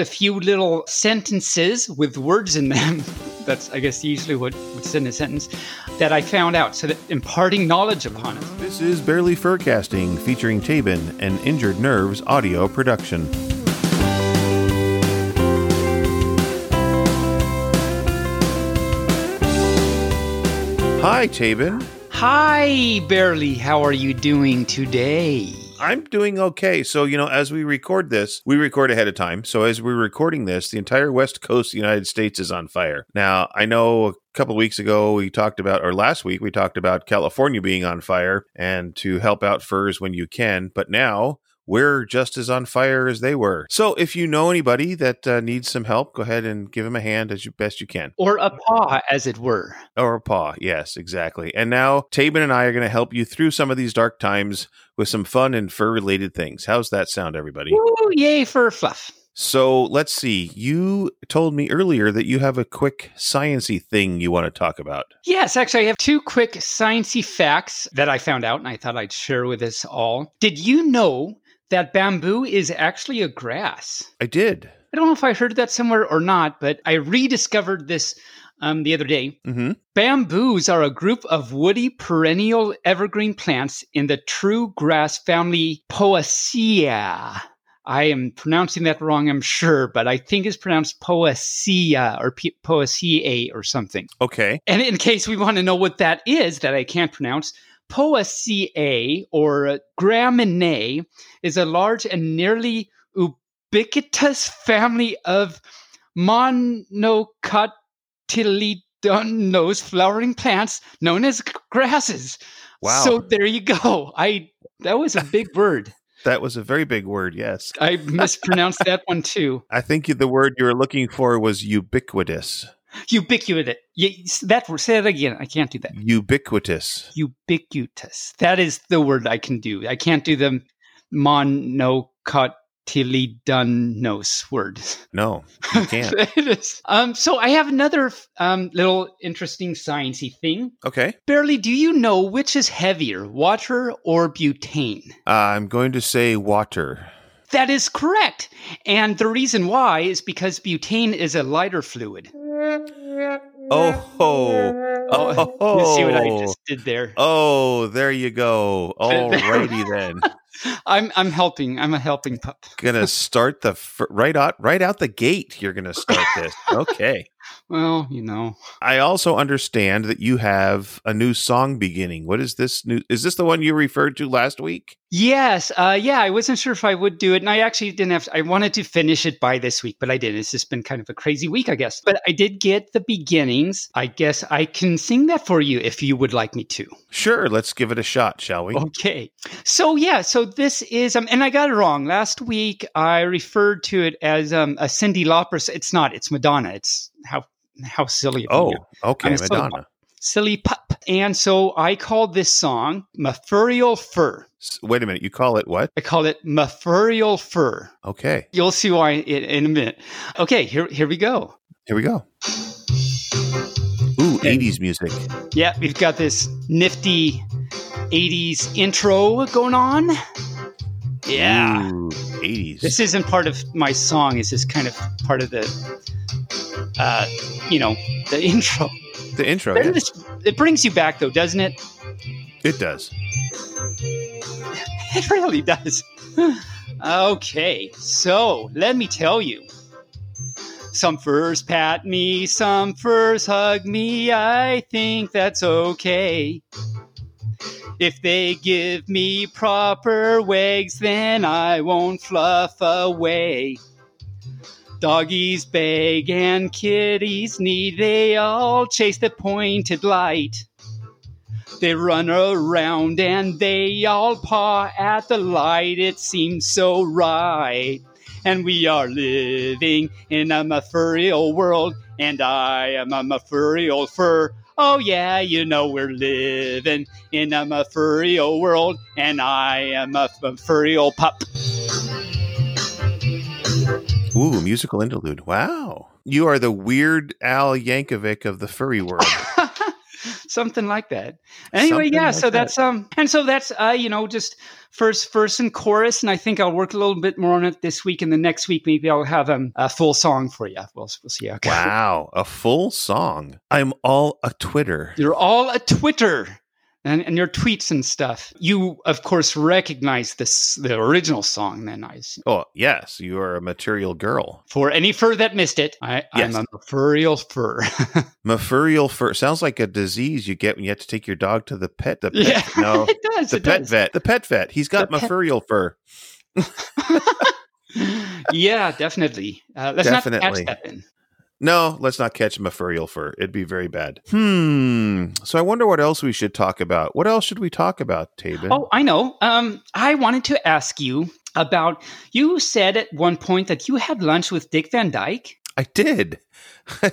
a few little sentences with words in them. That's, I guess, usually what, what's in a sentence that I found out. So that imparting knowledge upon it. This is Barely Furcasting featuring Tabin and Injured Nerves audio production. Hi, Tabin. Hi, Barely. How are you doing today? I'm doing okay. So, you know, as we record this, we record ahead of time. So, as we're recording this, the entire west coast of the United States is on fire. Now, I know a couple weeks ago we talked about, or last week we talked about California being on fire and to help out furs when you can. But now we're just as on fire as they were. So if you know anybody that uh, needs some help, go ahead and give them a hand as you, best you can. Or a paw, as it were. Or a paw, yes, exactly. And now Tabin and I are going to help you through some of these dark times with some fun and fur related things. How's that sound, everybody? Ooh, yay, fur fluff. So let's see. You told me earlier that you have a quick sciency thing you want to talk about. Yes, actually, I have two quick sciency facts that I found out, and I thought I'd share with us all. Did you know that bamboo is actually a grass. I did. I don't know if I heard that somewhere or not, but I rediscovered this um, the other day. Mm-hmm. Bamboos are a group of woody perennial evergreen plants in the true grass family Poaceae. I am pronouncing that wrong, I'm sure, but I think it's pronounced Poaceae or P- Poaceae or something. Okay. And in case we want to know what that is that I can't pronounce, Poaceae or Gramineae is a large and nearly ubiquitous family of monocotyledonous flowering plants known as grasses. Wow. So there you go. I that was a big word. That was a very big word, yes. I mispronounced that one too. I think the word you were looking for was ubiquitous. Ubiquitous. That say it again. I can't do that. Ubiquitous. Ubiquitous. That is the word I can do. I can't do the monocotyledonous word. No, you can't. it is. Um, so I have another um, little interesting sciencey thing. okay. Barely, do you know which is heavier, water or butane? Uh, I'm going to say water. That is correct. And the reason why is because butane is a lighter fluid. Oh, ho. oh, You see what I oh. just did there? Oh, there you go. Alrighty then. I'm I'm helping. I'm a helping pup. Gonna start the right out right out the gate. You're gonna start this. Okay. Well, you know. I also understand that you have a new song beginning. What is this new? Is this the one you referred to last week? Yes. Uh, yeah. I wasn't sure if I would do it, and I actually didn't have. I wanted to finish it by this week, but I didn't. It's just been kind of a crazy week, I guess. But I did get the beginnings. I guess I can sing that for you if you would like me to. Sure. Let's give it a shot, shall we? Okay. So yeah, so this is um and I got it wrong. Last week I referred to it as um a Cyndi Lauper. It's not, it's Madonna. It's how how silly of Oh, okay, I'm so- Madonna. Silly pup. And so I called this song Mafurial Fur. Wait a minute. You call it what? I call it Mafurial Fur. Okay. You'll see why in, in a minute. Okay, here here we go. Here we go. Ooh, 80s music. Yeah, we've got this nifty 80s intro going on. Yeah. Ooh, 80s. This isn't part of my song. This is kind of part of the, uh, you know, the intro. the intro. Yeah. this- it brings you back, though, doesn't it? It does. It really does. okay, so let me tell you. Some furs pat me, some furs hug me. I think that's okay. If they give me proper wags, then I won't fluff away. Doggies beg and kitties need, they all chase the pointed light. They run around and they all paw at the light. It seems so right. And we are living in a mafurial world, and I am a mafurial fur. Oh, yeah, you know we're living in a mafurial world, and I am a furry old pup. Ooh, musical interlude. Wow. You are the weird Al Yankovic of the furry world. something like that. Anyway, Something yeah. like so that. that's um, and so that's uh, you know, just first verse and chorus, and I think I'll work a little bit more on it this week, and the next week maybe I'll have um, a full song for you. We'll we'll see how. Wow, a full song. I'm all a Twitter. You're all a Twitter. And, and your tweets and stuff. You, of course, recognize this the original song. Then I assume. Oh, yes, you are a material girl. For any fur that missed it, I, Yes. I'm a furriel fur. Mafurial fur sounds like a disease you get when you have to take your dog to the pet. The pet, yeah, no, it does. the it pet does. vet. The pet vet. He's got The pet- Mafurial fur. yeah, definitely. Uh, let's not Definitely. catch that then. No, let's not catch Mafurial fur. It'd be very bad. Hmm. So I wonder what else we should talk about. What else should we talk about, Tabin? Oh, I know. Um, I wanted to ask you about. You said at one point that you had lunch with Dick Van Dyke. I did.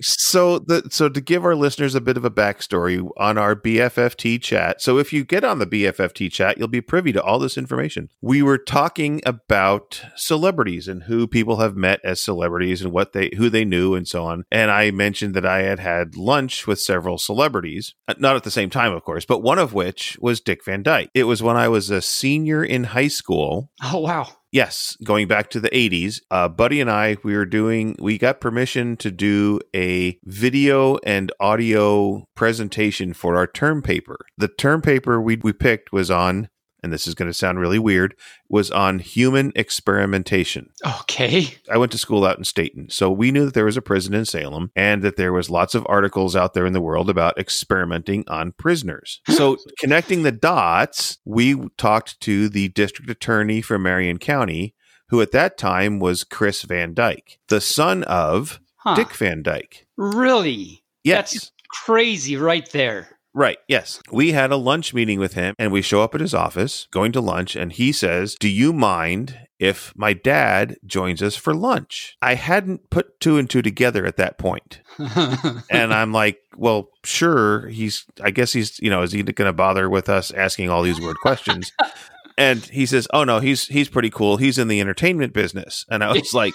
so the so to give our listeners a bit of a backstory on our BFFT chat. So if you get on the BFFT chat, you'll be privy to all this information. We were talking about celebrities and who people have met as celebrities and what they who they knew and so on. And I mentioned that I had had lunch with several celebrities, Uh, not at the same time, of course, but one of which was Dick Van Dyke. It was when I was a senior in high school. Oh wow! Yes, going back to the 80s, uh, Buddy and I, we were doing, we got permission to do a video and audio presentation for our term paper. The term paper we, we picked was on, and this is going to sound really weird, was on human experimentation. Okay. I went to school out in Stayton, so we knew that there was a prison in Salem and that there was lots of articles out there in the world about experimenting on prisoners. So connecting the dots, we talked to the district attorney for Marion County, who at that time was Chris Van Dyke, the son of Huh. Dick Van Dyke. Really? Yes. That's crazy, right there. Right. Yes. We had a lunch meeting with him and we show up at his office going to lunch and he says, Do you mind if my dad joins us for lunch? I hadn't put two and two together at that point. And I'm like, Well, sure. He's, I guess he's, you know, is he going to bother with us asking all these weird questions? And he says, "Oh no, he's he's pretty cool. He's in the entertainment business." And I was like,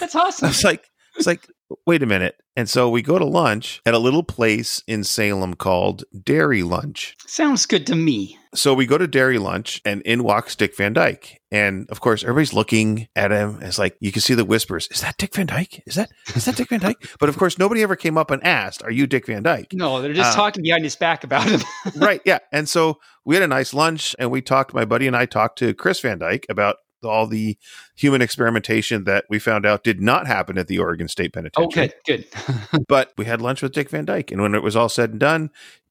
That's I awesome. was like, it's like, wait a minute. And so we go to lunch at a little place in Salem called Dairy Lunch. Sounds good to me. So we go to Dairy Lunch and in walks Dick Van Dyke. And of course, everybody's looking at him. It's like you can see the whispers. Is that Dick Van Dyke? Is that is that Dick Van Dyke? But of course, nobody ever came up and asked, Are you Dick Van Dyke? No, they're just Uh, talking behind his back about him. right. Yeah. And so we had a nice lunch and we talked, my buddy and I talked to Chris Van Dyke about all the human experimentation that we found out did not happen at the Oregon State Penitentiary. oh, good, good. But we had lunch with Dick Van Dyke. And when it was all said and done,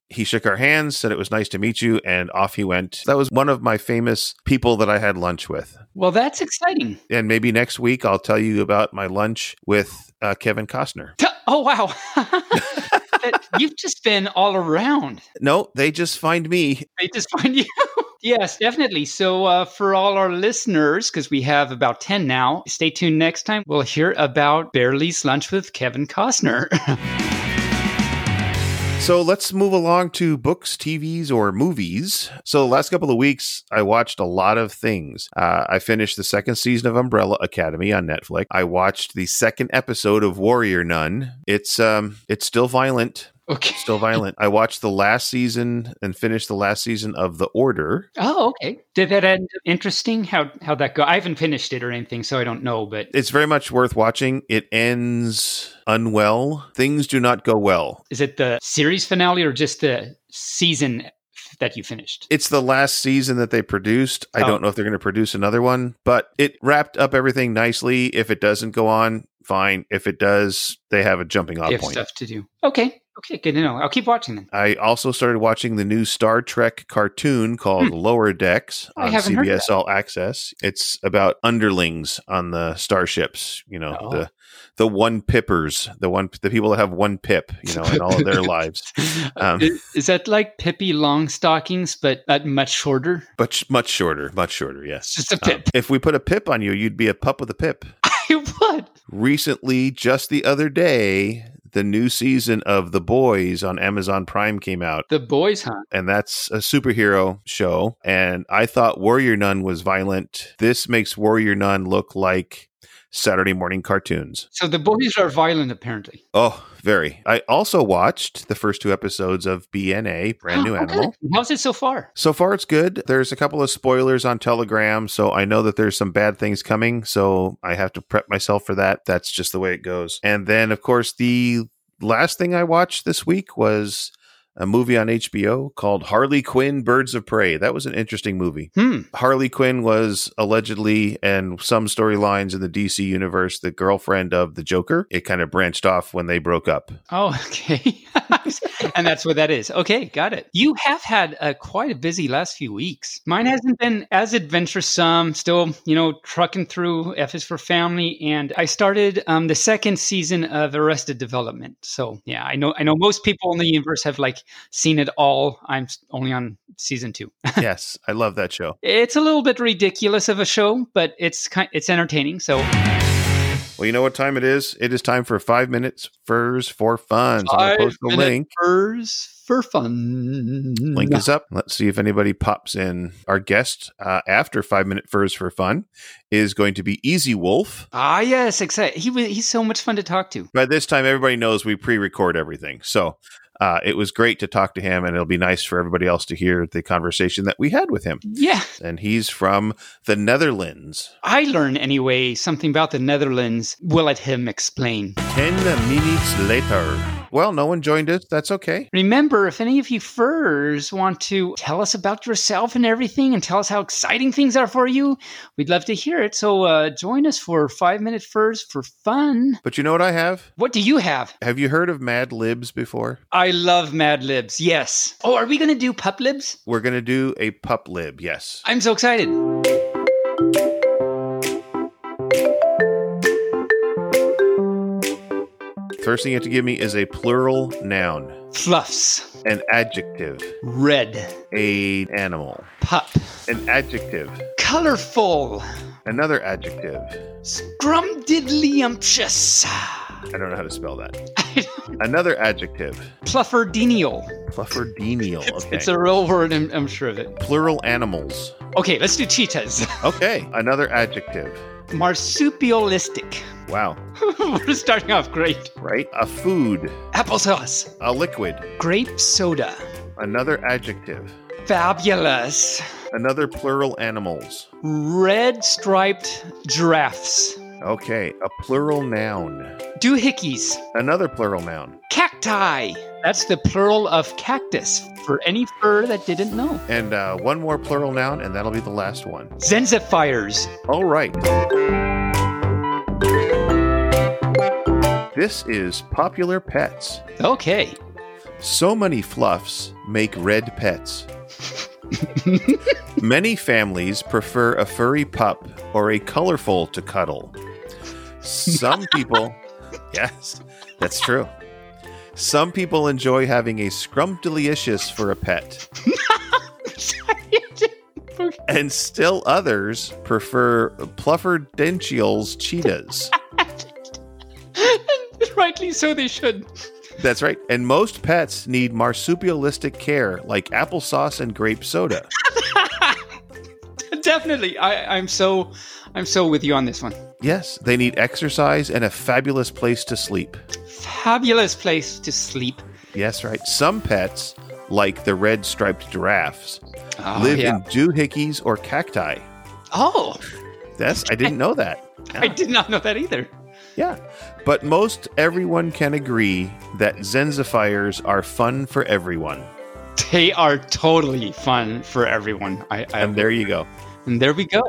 he shook our hands, said it was nice to meet you, and off he went. That was one of my famous people that I had lunch with. Well, that's exciting. And maybe next week I'll tell you about my lunch with uh, Kevin Costner. Oh, wow. You've just been all around. No, they just find me. They just find you. yes, definitely. So, uh, for all our listeners, because we have about 10 now, stay tuned next time. We'll hear about Barely's Lunch with Kevin Costner. So let's move along to books, TVs, or movies. So the last couple of weeks, I watched a lot of things. Uh, I finished the second season of Umbrella Academy on Netflix. I watched the second episode of Warrior Nun. It's um, it's still violent. Okay. Still violent. I watched the last season and finished the last season of The Order. Oh, okay. Did that end interesting? How how that go? I haven't finished it or anything, so I don't know. But It's very much worth watching. It ends unwell. Things do not go well. is it the series finale or just the season that you finished? It's the last season that they produced. I Oh. don't know if they're going to produce another one, but it wrapped up everything nicely. If it doesn't go on, fine. If it does, they have a jumping off have point. stuff to do. Okay. Okay. Good to know. I'll keep watching them. I also started watching the new Star Trek cartoon called Lower Decks Hmm. I on CBS All Access. It's about underlings on the starships, you know, Oh. the the one pippers, the one the people that have one pip, you know, in all of their lives. Um, is, is that like Pippi Longstockings, but uh, much shorter? But much shorter, much shorter, yes. Just a Um, pip. if we put a pip on you, you'd be a pup with a pip. I would. recently, just the other day, the new season of The Boys on Amazon Prime came out. The boys, huh? And that's a superhero show. And I thought Warrior Nun was violent. This makes Warrior Nun look like Saturday morning cartoons. So the boys are violent, apparently. Oh, very. I also watched the first two episodes of BNA, Brand New Oh, Animal. good. How's it so far? So far, it's good. There's a couple of spoilers on Telegram, so I know that there's some bad things coming. So I have to prep myself for that. That's just the way it goes. And then, of course, the last thing I watched this week was a movie on HBO called Harley Quinn Birds of Prey. That was an interesting movie. Hmm. Harley Quinn was allegedly, and some storylines in the DC universe, the girlfriend of the Joker. It kind of branched off when they broke up. Oh, okay. and that's what that is. Okay, got it. You have had a quite a busy last few weeks. Mine hasn't been as adventuresome. Still, you know, trucking through F is for Family, and I started um, the second season of Arrested Development. So yeah, I know. I know most people in the universe have like seen it all. I'm only on season two. yes, I love that show. It's a little bit ridiculous of a show, but it's kind. It's entertaining. So Well, you know what time it is? It is time for five minutes furs for fun. So I'm going to post the link. furs for fun. Link is up. Let's see if anybody pops in. Our guest uh, after five minute furs for fun is going to be Easy Wolf. Ah, yes, excited. He he's so much fun to talk to. By this time, everybody knows we pre record everything. So uh, it was great to talk to him, and it'll be nice for everybody else to hear the conversation that we had with him. Yeah, And he's from the Netherlands. I learned anyway something about the Netherlands. We'll let him explain. 10 minutes later. Well, no one joined us. That's okay. Remember, if any of you furs want to tell us about yourself and everything and tell us how exciting things are for you, we'd love to hear it. So uh, join us for five minute furs for fun. But you know what I have? What do you have? Have you heard of Mad Libs before? I love Mad Libs. Yes. Oh, are we going to do Pup Libs? We're going to do a pup lib, yes. I'm so excited. First thing you have to give me is a plural noun, Fluffs. an adjective, Red. a animal, Pup. an adjective, Colorful. another adjective. Scrumdiddlyumptious. I don't know how to spell that. Another adjective, Plufferdenial. plufferdenial. Okay. It's a real word, I'm, I'm sure of it. plural animals. Okay, let's do cheetahs. Okay, another adjective. Marsupialistic. Wow, We're starting off great. right? A food, Applesauce. a liquid, Grape soda. another adjective, Fabulous. another plural animals. Red striped giraffes. Okay, a plural noun, Doohickeys. another plural noun, Cacti. That's the plural of cactus for any fur that didn't know. and uh, one more plural noun, and that'll be the last one. Zenzifiers. All right. This is Popular Pets. Okay. So many fluffs make red pets. Many families prefer a furry pup or a colorful to cuddle. Some people, yes, that's true. Some people enjoy having a scrumptious for a pet, and still others prefer Plufferdential's cheetahs. Rightly so, they should. That's right. And most pets need marsupialistic care like applesauce and grape soda. Definitely. I, I'm so I'm so with you on this one. Yes, they need exercise and a fabulous place to sleep. Fabulous place to sleep. Yes, right. Some pets, like the red striped giraffes, Oh, live yeah. in doohickeys or cacti. Oh, That's I didn't know that. I did not know that either. Yeah. But most everyone can agree that Zenzifiers are fun for everyone. They are totally fun for everyone. I, I And there you go. and there we go.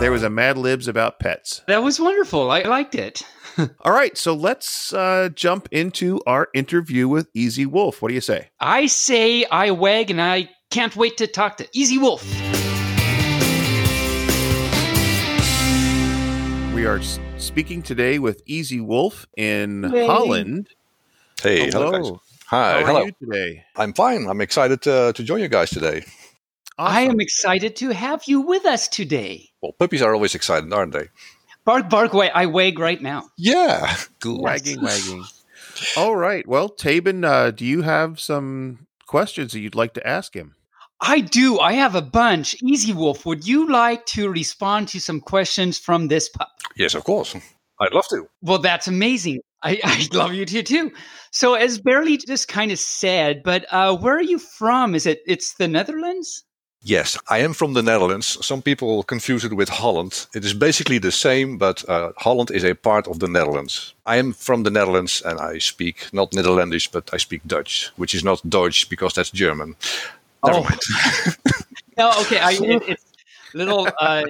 There was a Mad Libs about pets. That was wonderful. I liked it. All right, so let's uh, jump into our interview with Easy Wolf. What do you say? I say I wag, and I can't wait to talk to Easy Wolf. We are speaking today with Easy Wolf in Yay. Holland. Hey, hello. guys. Hi, How are hello. you today? I'm fine. I'm excited to, to join you guys today. I am excited to have you with us today. Well, puppies are always excited, aren't they? Bark, bark, wag. I wag right now. Yeah. Cool. wagging, wagging. All right. Well, Tabin, uh, do you have some questions that you'd like to ask him? I do. I have a bunch. Easy Wolf, would you like to respond to some questions from this pup? Yes, of course. I'd love to. Well, that's amazing. I, I love you too, too. So, as Barely just kind of said, but uh, where are you from? Is it? It's the Netherlands. Yes, I am from the Netherlands. Some people confuse it with Holland. It is basically the same, but uh, Holland is a part of the Netherlands. I am from the Netherlands and I speak not Netherlandish, but I speak Dutch, which is not Deutsch because that's German. Never Oh. mind. no, okay. I, it, it's little uh,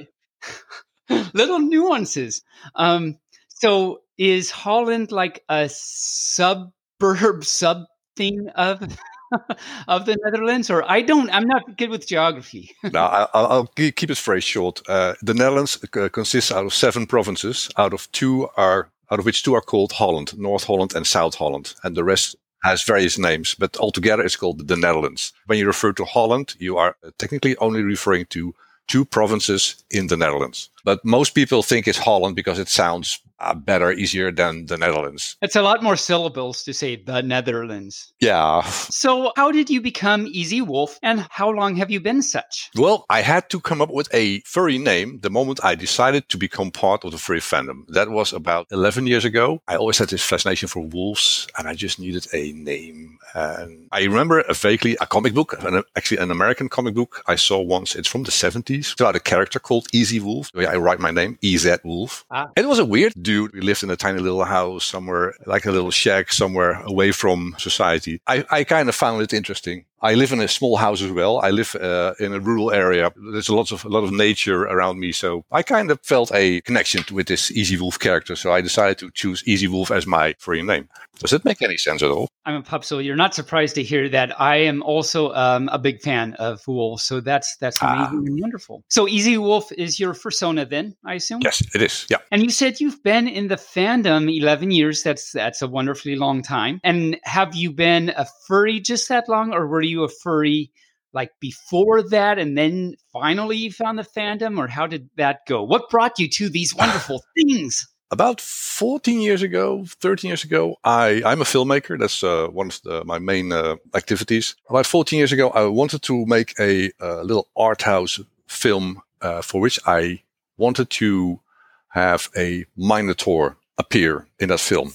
little nuances. Um, so, is Holland like a suburb something of of the Netherlands, or I don't? I'm not good with geography. now, I- I'll, I'll keep it very short. Uh, the Netherlands uh, consists out of seven provinces, out of two are out of which two are called Holland, North Holland and South Holland, and the rest has various names, but altogether it's called the Netherlands. When you refer to Holland, you are uh, technically only referring to two provinces in the Netherlands. But most people think it's Holland because it sounds uh, better, easier than the Netherlands. It's a lot more syllables to say the Netherlands. Yeah. So, how did you become Easy Wolf, and how long have you been such? Well, I had to come up with a furry name the moment I decided to become part of the furry fandom. That was about 11 years ago. I always had this fascination for wolves and I just needed a name. And I remember a vaguely a comic book, an, actually an American comic book I saw once. It's from the 70s. It's about a character called Easy Wolf. I write my name, EZ Wolf. Ah. It was a weird dude. We lived in a tiny little house somewhere, like a little shack somewhere away from society. I, I kind of found it interesting. I live in a small house as well. I live uh, in a rural area. There's a lot of a lot of nature around me, so I kind of felt a connection with this Easy Wolf character. So I decided to choose Easy Wolf as my free name. Does that make any sense at all? I'm a pup, so you're not surprised to hear that I am also um, a big fan of wolves. So that's that's Ah. amazing and wonderful. So Easy Wolf is your persona, then I assume. Yes, it is. Yeah. And you said you've been in the fandom 11 years. That's that's a wonderfully long time. And have you been a furry just that long, or were you a furry like before that, and then finally you found the fandom, or how did that go? What brought you to these wonderful things? About 14 years ago, 13 years ago, I, I'm a filmmaker. That's uh, one of the, my main uh, activities. About 14 years ago, I wanted to make a, uh little art house film uh, for which I wanted to have a Minotaur appear in that film.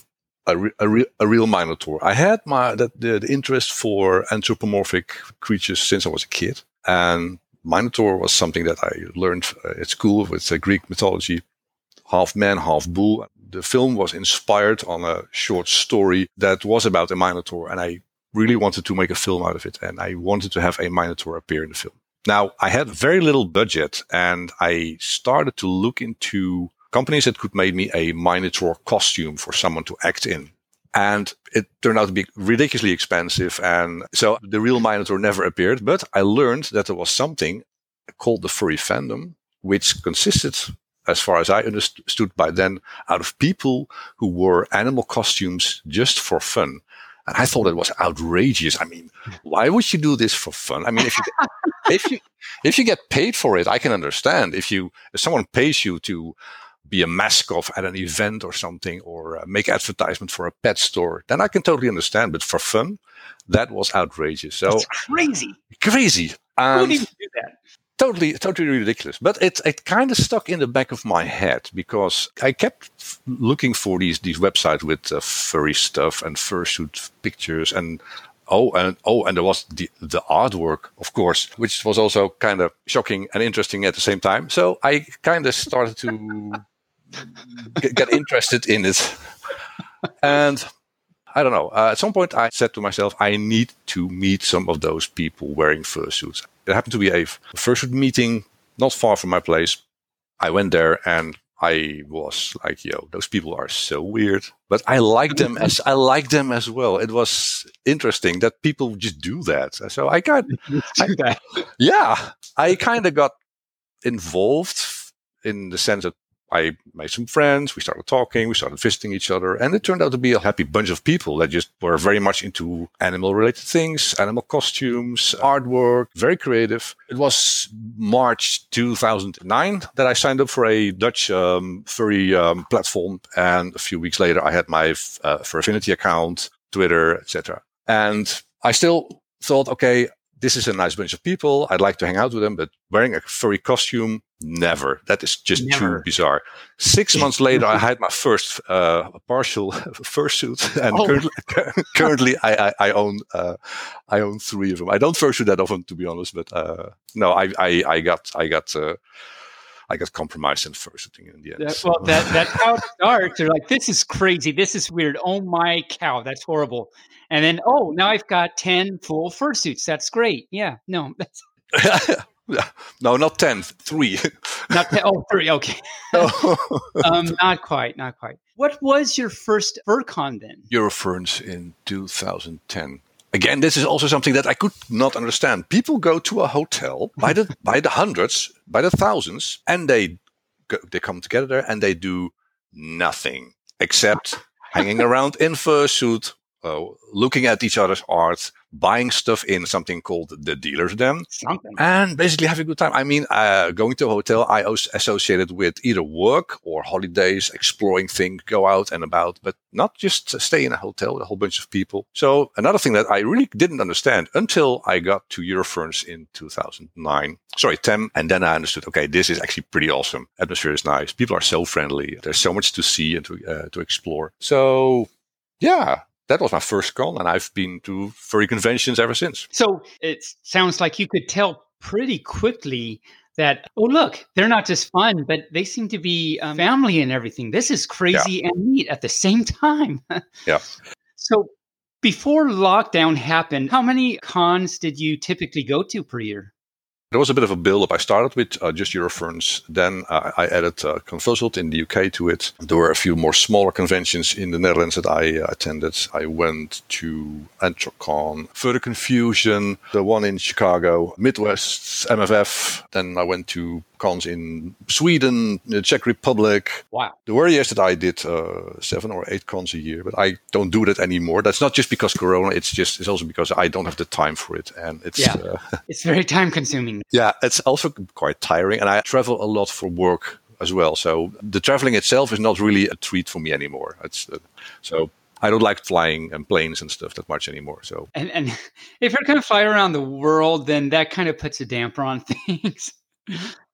A, re- a, re- a real Minotaur. I had my that, the, the interest for anthropomorphic creatures since I was a kid. And Minotaur was something that I learned uh, at school with Greek mythology half man, half bull. The film was inspired on a short story that was about a Minotaur, and I really wanted to make a film out of it, and I wanted to have a Minotaur appear in the film. Now, I had very little budget, and I started to look into companies that could make me a Minotaur costume for someone to act in. And it turned out to be ridiculously expensive. And so the real Minotaur never appeared. But I learned that there was something called the furry fandom, which consisted as far as I understood by then, out of people who wore animal costumes just for fun. And I thought it was outrageous. I mean, why would you do this for fun? I mean, if you if you if you get paid for it, I can understand. If you if someone pays you to be a mascot at an event or something, or uh, make advertisement for a pet store, then I can totally understand. But for fun, that was outrageous. So crazy. crazy. Who And would even do that? totally totally ridiculous but it it kind of stuck in the back of my head because i kept f- looking for these these websites with uh, furry stuff and fursuit pictures and oh and oh and there was the the artwork of course which was also kind of shocking and interesting at the same time so i kind of started to get, interested in it and I don't know. Uh, at some point, I said to myself, I need to meet some of those people wearing fursuits. It happened to be a fursuit meeting not far from my place. I went there and I was like, yo, those people are so weird. But I like them as I like them as well. It was interesting that people just do that. So I got that. yeah, I kind of got involved in the sense that I made some friends. We started talking. We started visiting each other, and it turned out to be a happy bunch of people that just were very much into animal-related things, animal costumes, artwork, very creative. It was March 2009 that I signed up for a Dutch um, furry um, platform, and a few weeks later, I had my uh, Fur Affinity account, Twitter, etc. And I still thought, okay, this is a nice bunch of people. I'd like to hang out with them, but wearing a furry costume, never. That is just Never. too bizarre. Six months later, I had my first uh, partial fursuit, and Oh. currently, currently I, I, I own uh, I own three of them. I don't fursuit that often, to be honest, but uh, no, I, I, I got I got uh, I got compromised in fursuiting in the end. That, well, that that's how it starts. They're like, "This is crazy. This is weird. Oh my cow, that's horrible." And then, oh, now I've got ten full fursuits. That's great. Yeah, no, that's no, not ten, three. not ten. Oh, three. Okay, um, not quite, not quite. What was your first FurCon then? Eurofurence in 2010. Again, this is also something that I could not understand. People go to a hotel by the by the hundreds, by the thousands, and they go, they come together there and they do nothing except hanging around in fursuit, uh, looking at each other's art, buying stuff in something called the dealer's den, Something. and basically having a good time. I mean, uh, going to a hotel, I was associated with either work or holidays, exploring things, go out and about, but not just stay in a hotel with a whole bunch of people. So another thing that I really didn't understand until I got to Eurofurence in 2009, sorry, 10. And then I understood, okay, this is actually pretty awesome. Atmosphere is nice. People are so friendly. There's so much to see and to, uh, to explore. So yeah, that was my first con and I've been to furry conventions ever since. So it sounds like you could tell pretty quickly that, oh, look, they're not just fun, but they seem to be um, family and everything. This is crazy and neat at the same time. Yeah. So before lockdown happened, how many cons did you typically go to per year? There was a bit of a build-up. I started with uh, just Eurofurence. Then uh, I added uh, in the UK to it. There were a few more smaller conventions in the Netherlands that I uh, attended. I went to Anthrocon, Further Confusion, the one in Chicago, Midwest, MFF. Then I went to cons in Sweden, the Czech Republic. Wow. The years that I did uh, seven or eight cons a year, but I don't do that anymore. That's not just because Corona. It's just it's also because I don't have the time for it, and it's Yeah. uh, It's very time consuming. yeah, it's also quite tiring, and I travel a lot for work as well. So the traveling itself is not really a treat for me anymore. It's uh, so I don't like flying and planes and stuff that much anymore. So And, and if you're going to fly around the world, then that kind of puts a damper on things.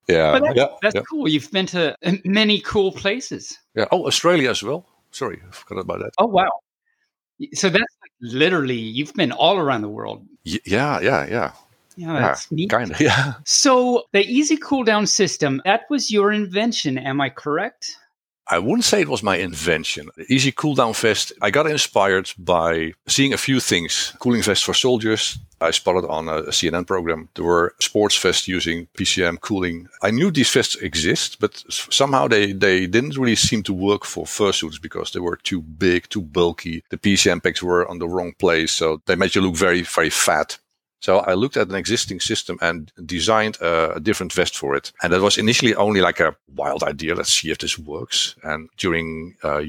Yeah, But that's, yeah, that's yeah, cool. You've been to uh, many cool places. yeah. Oh, Australia as well. Sorry, I forgot about that. Oh, wow. So that's like literally, you've been all around the world. Y- yeah, yeah, yeah. Yeah, that's neat. Kind of. Yeah. So the easy cool down system, that was your invention. Am I correct? I wouldn't say it was my invention. The Easy Cool Down Vest, I got inspired by seeing a few things. Cooling vests for soldiers, I spotted on a CNN program. There were sports vests using PCM cooling. I knew these vests exist, but somehow they, they didn't really seem to work for fursuits because they were too big, too bulky. The PCM packs were on the wrong place, so they made you look very, very fat. So I looked at an existing system and designed a, a different vest for it. And that was initially only like a wild idea. Let's see if this works. And during uh,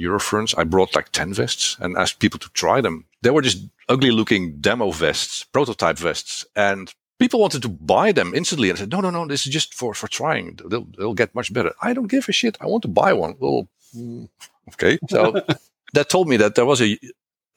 I brought like 10 vests and asked people to try them. They were just ugly looking demo vests, prototype vests. And people wanted to buy them instantly. And I said, no, no, no, this is just for, for trying. They'll, they'll get much better. I don't give a shit. I want to buy one. Well, mm, okay. So that told me that there was a,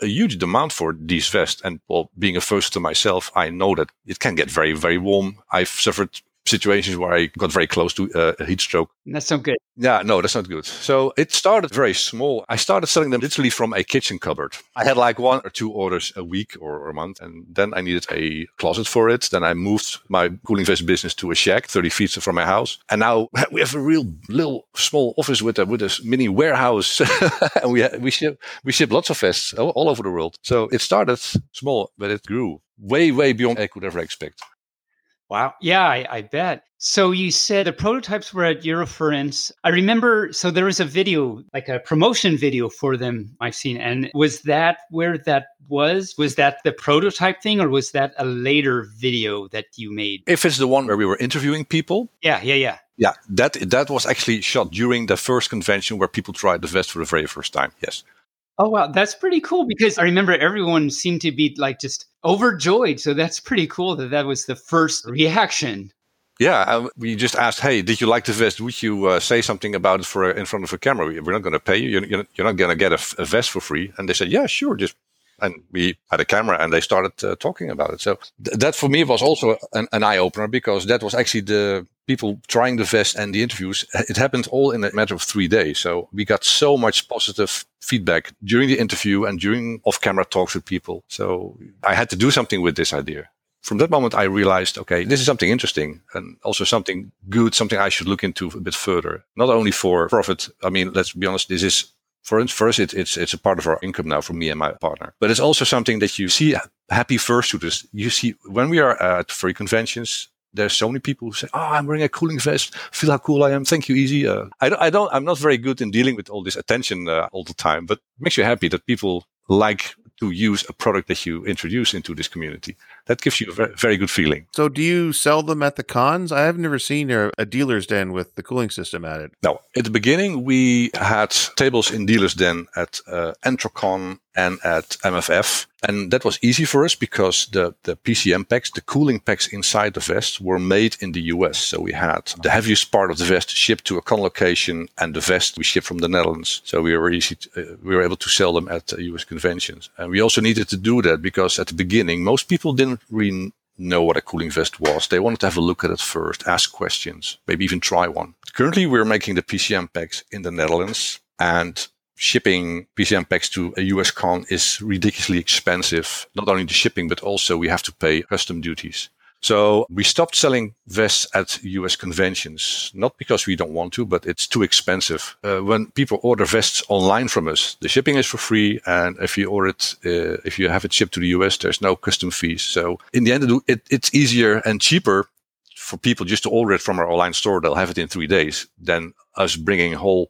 a huge demand for these vests. And well, being a first to myself, I know that it can get very, very warm. I've suffered situations where I got very close to uh, a heat stroke. That's not good. Yeah, no, that's not good. So it started very small. I started selling them literally from a kitchen cupboard. I had like one or two orders a week or a month. And then I needed a closet for it. Then I moved my cooling vest business to a shack 30 feet from my house. And now we have a real little small office with a, with a mini warehouse. and we, we ship, we ship lots of vests all, all over the world. So it started small, but it grew way, way beyond I could ever expect. Wow. Yeah, I, I bet. So you said the prototypes were at Eurofurence. I remember, so there was a video, like a promotion video for them I've seen. And was that where that was? Was that the prototype thing or was that a later video that you made? If it's the one where we were interviewing people, Yeah, yeah, yeah. Yeah, that that was actually shot during the first convention where people tried the vest for the very first time. Yes. Oh, wow. That's pretty cool because I remember everyone seemed to be like just overjoyed. So that's pretty cool that that was the first reaction. Yeah, uh, we just asked, "Hey, did you like the vest? Would you uh, say something about it for in front of a camera? We- We're not going to pay you. You're, you're not- going to get a vest for free." And they said, "Yeah, sure. Just And we had a camera and they started uh, talking about it. So th- that for me was also an, an eye opener because that was actually the people trying the vest and the interviews. It happened all in a matter of three days. So we got so much positive feedback during the interview and during off camera talks with people. So I had to do something with this idea from that moment, I realized, okay, this is something interesting and also something good, something I should look into a bit further. Not only for profit. I mean, let's be honest, this is for us, for us it, it's it's a part of our income now for me and my partner. But it's also something that you see happy fursuiters. You see when we are at free conventions, there's so many people who say, "Oh, I'm wearing a cooling vest. Feel how cool I am. Thank you, easy." Uh, I, don't, I don't. I'm not very good in dealing with all this attention uh, all the time, but it makes you happy that people like to use a product that you introduce into this community. That gives you a very, very good feeling. So, do you sell them at the cons? I have never seen a, a, dealer's den with the cooling system at it. No, at the beginning we had tables in dealer's den at uh, Anthrocon and at MFF. And that was easy for us because the, the PCM packs, the cooling packs inside the vest were made in the US. So we had the heaviest part of the vest shipped to a con location and the vest we shipped from the Netherlands. So we were easy, to, uh, we were able to sell them at uh, US conventions. And we also needed to do that because at the beginning, most people didn't really know what a cooling vest was. They wanted to have a look at it first, ask questions, maybe even try one. Currently, we're making the PCM packs in the Netherlands and shipping PCM packs to a US con is ridiculously expensive. Not only the shipping, but also we have to pay custom duties. So we stopped selling vests at US conventions, not because we don't want to, but it's too expensive. Uh, when people order vests online from us, the shipping is for free. And if you order it, uh, if you have it shipped to the US, there's no custom fees. So in the end, it, it's easier and cheaper for people just to order it from our online store. They'll have it in three days than us bringing a whole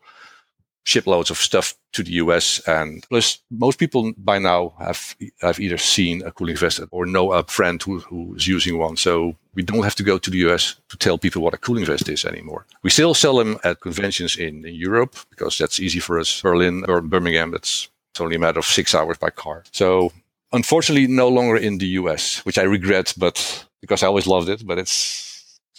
shiploads of stuff to the US. And plus, most people by now have have either seen a cooling vest or know a friend who, who's using one. So we don't have to go to the US to tell people what a cooling vest is anymore. We still sell them at conventions in, in Europe because that's easy for us. Berlin or Birmingham, that's it's only a matter of six hours by car. So unfortunately, no longer in the US, which I regret, but because I always loved it, but it's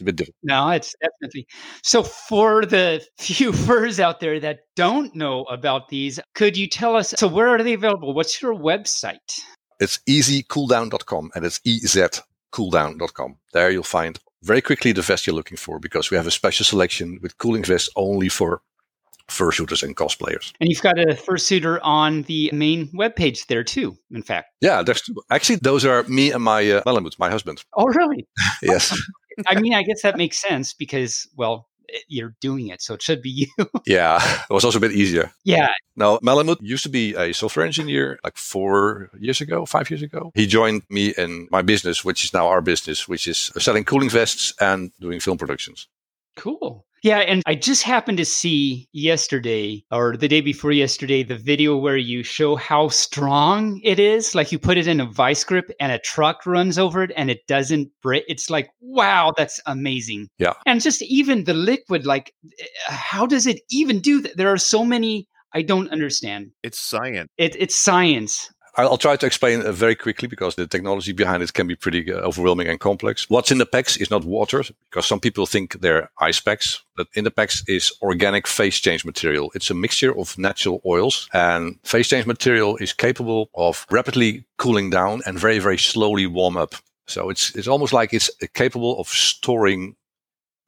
it's a bit different. No, it's definitely. So, for the few furs out there that don't know about these, could you tell us? So, where are they available? What's your website? It's easycooldown.com and it's ezcooldown.com. There you'll find very quickly the vest you're looking for because we have a special selection with cooling vests only for fursuiters and cosplayers. And you've got a fursuiter on the main webpage there too, in fact. Yeah, there's two. Actually, those are me and my uh, Malamud, my husband. Oh, really? yes. I mean, I guess that makes sense because, well, eh, you're doing it, so it should be you. yeah, it was also a bit easier. Yeah. Now, Malamud used to be a software engineer like four years ago, five years ago. He joined me in my business, which is now our business, which is selling cooling vests and doing film productions. Cool. Yeah, and I just happened to see yesterday or the day before yesterday the video where you show how strong it is. Like you put it in a vice grip and a truck runs over it and it doesn't break. It's like, wow, that's amazing. Yeah. And just even the liquid, like, eh, how does it even do that? There are so many I don't understand. It's science. It, it's science. I'll try to explain very quickly because the technology behind it can be pretty uh, overwhelming and complex. What's in the packs is not water because some people think they're ice packs, but in the packs is organic phase change material. It's a mixture of natural oils and phase change material is capable of rapidly cooling down and very, very slowly warm up. So it's, it's almost like it's capable of storing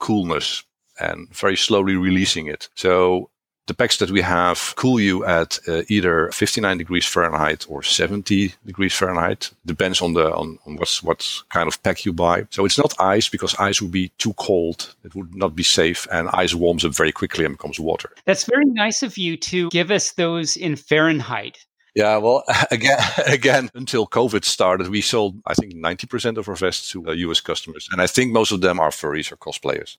coolness and very slowly releasing it. So the packs that we have cool you at uh, either 59 degrees Fahrenheit or 70 degrees Fahrenheit. Depends on the on, on what's what kind of pack you buy. So it's not ice because ice would be too cold. It would not be safe, and ice warms up very quickly and becomes water. That's very nice of you to give us those in Fahrenheit. Yeah, well, again, again, until COVID started, we sold, I think, 90% of our vests to uh, US customers. And I think most of them are furries or cosplayers.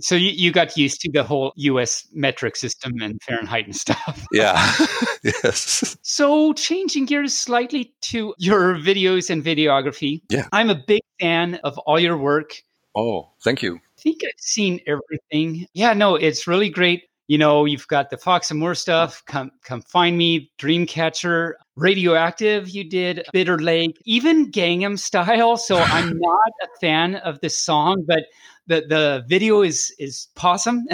So you, you got used to the whole US metric system and Fahrenheit and stuff. Yeah. yes. So changing gears slightly to your videos and videography. Yeah. I'm a big fan of all your work. Oh, thank you. I think I've seen everything. Yeah, no, it's really great. You know, you've got the Fox Amoore stuff, Come Come Find Me, Dreamcatcher, Radioactive, you did Bitter Lake, even Gangnam Style. So I'm not a fan of the song, but the the video is is awesome,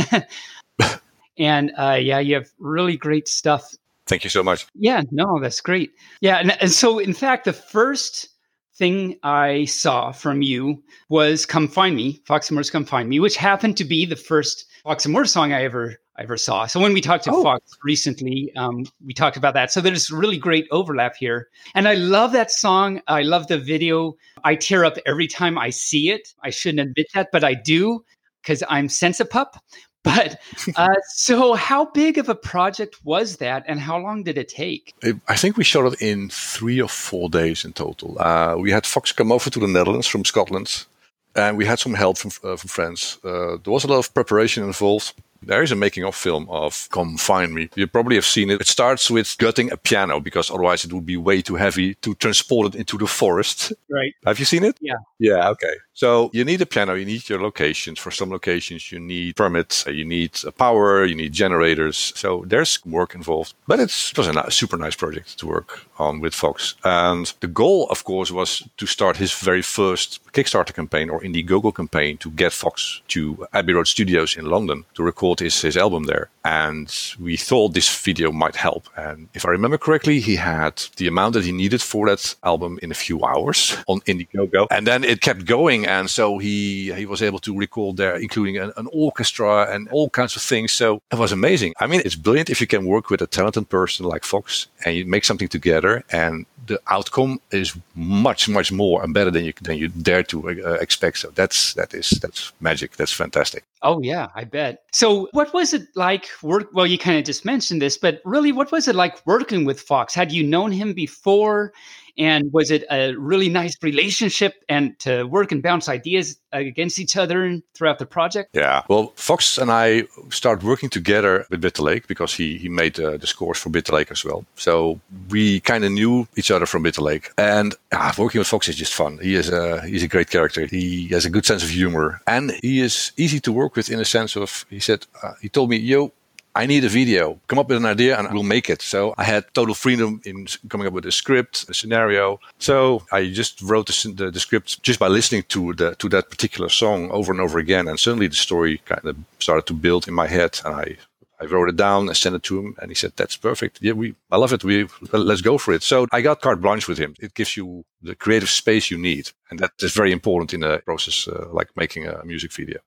and uh, yeah, you have really great stuff. Thank you so much. Yeah, no, that's great. Yeah, and, and so in fact, the first thing I saw from you was "Come Find Me," Fox Amoore's "Come Find Me," which happened to be the first Fox Amoore song I ever I ever saw. So when we talked to oh. Fox recently, um, we talked about that. So there's really great overlap here, and I love that song. I love the video. I tear up every time I see it. I shouldn't admit that, but I do because I'm sense pup. But uh, so, how big of a project was that, and how long did it take? I think we shot it in three or four days in total. Uh, we had Fox come over to the Netherlands from Scotland, and we had some help from, uh, from friends. Uh, there was a lot of preparation involved. There is a making of film of Come Find Me. You probably have seen it. It starts with gutting a piano because otherwise it would be way too heavy to transport it into the forest. Right. Have you seen it? Yeah. Yeah, okay. So you need a piano, you need your locations. For some locations, you need permits, you need power, you need generators. So there's work involved. But it was a super nice project to work on with Fox. And the goal, of course, was to start his very first Kickstarter campaign or Indiegogo campaign to get Fox to Abbey Road Studios in London to record his, his album there. And we thought this video might help. And if I remember correctly, he had the amount that he needed for that album in a few hours on Indiegogo. And then it kept going and so he he was able to record there, including an, an, orchestra and all kinds of things. So it was amazing. I mean, it's brilliant if you can work with a talented person like Fox and you make something together, and the outcome is much much more and better than you than you dare to uh, expect. So that's that is that's magic. That's fantastic. Oh yeah, I bet. So what was it like work well you kind of just mentioned this, but really what was it like working with Fox? Had you known him before? And was it a really nice relationship and to work and bounce ideas against each other throughout the project? Yeah. Well, Fox and I started working together with Bitter Lake because he, he made uh, the scores for Bitter Lake as well. So we kind of knew each other from Bitter Lake. And ah, working with Fox is just fun. He is a, he's a great character. He has a good sense of humor and he is easy to work with in the sense of, he said, uh, he told me, yo, I need a video. Come up with an idea and we'll make it. So I had total freedom in coming up with a script, a scenario. So I just wrote the, the, the, script just by listening to the to that particular song over and over again. And suddenly the story kind of started to build in my head. And I I wrote it down and sent it to him, and he said, "That's perfect. Yeah, we, I love it. We let's go for it." So I got carte blanche with him. It gives you the creative space you need, and that is very important in a process uh, like making a music video.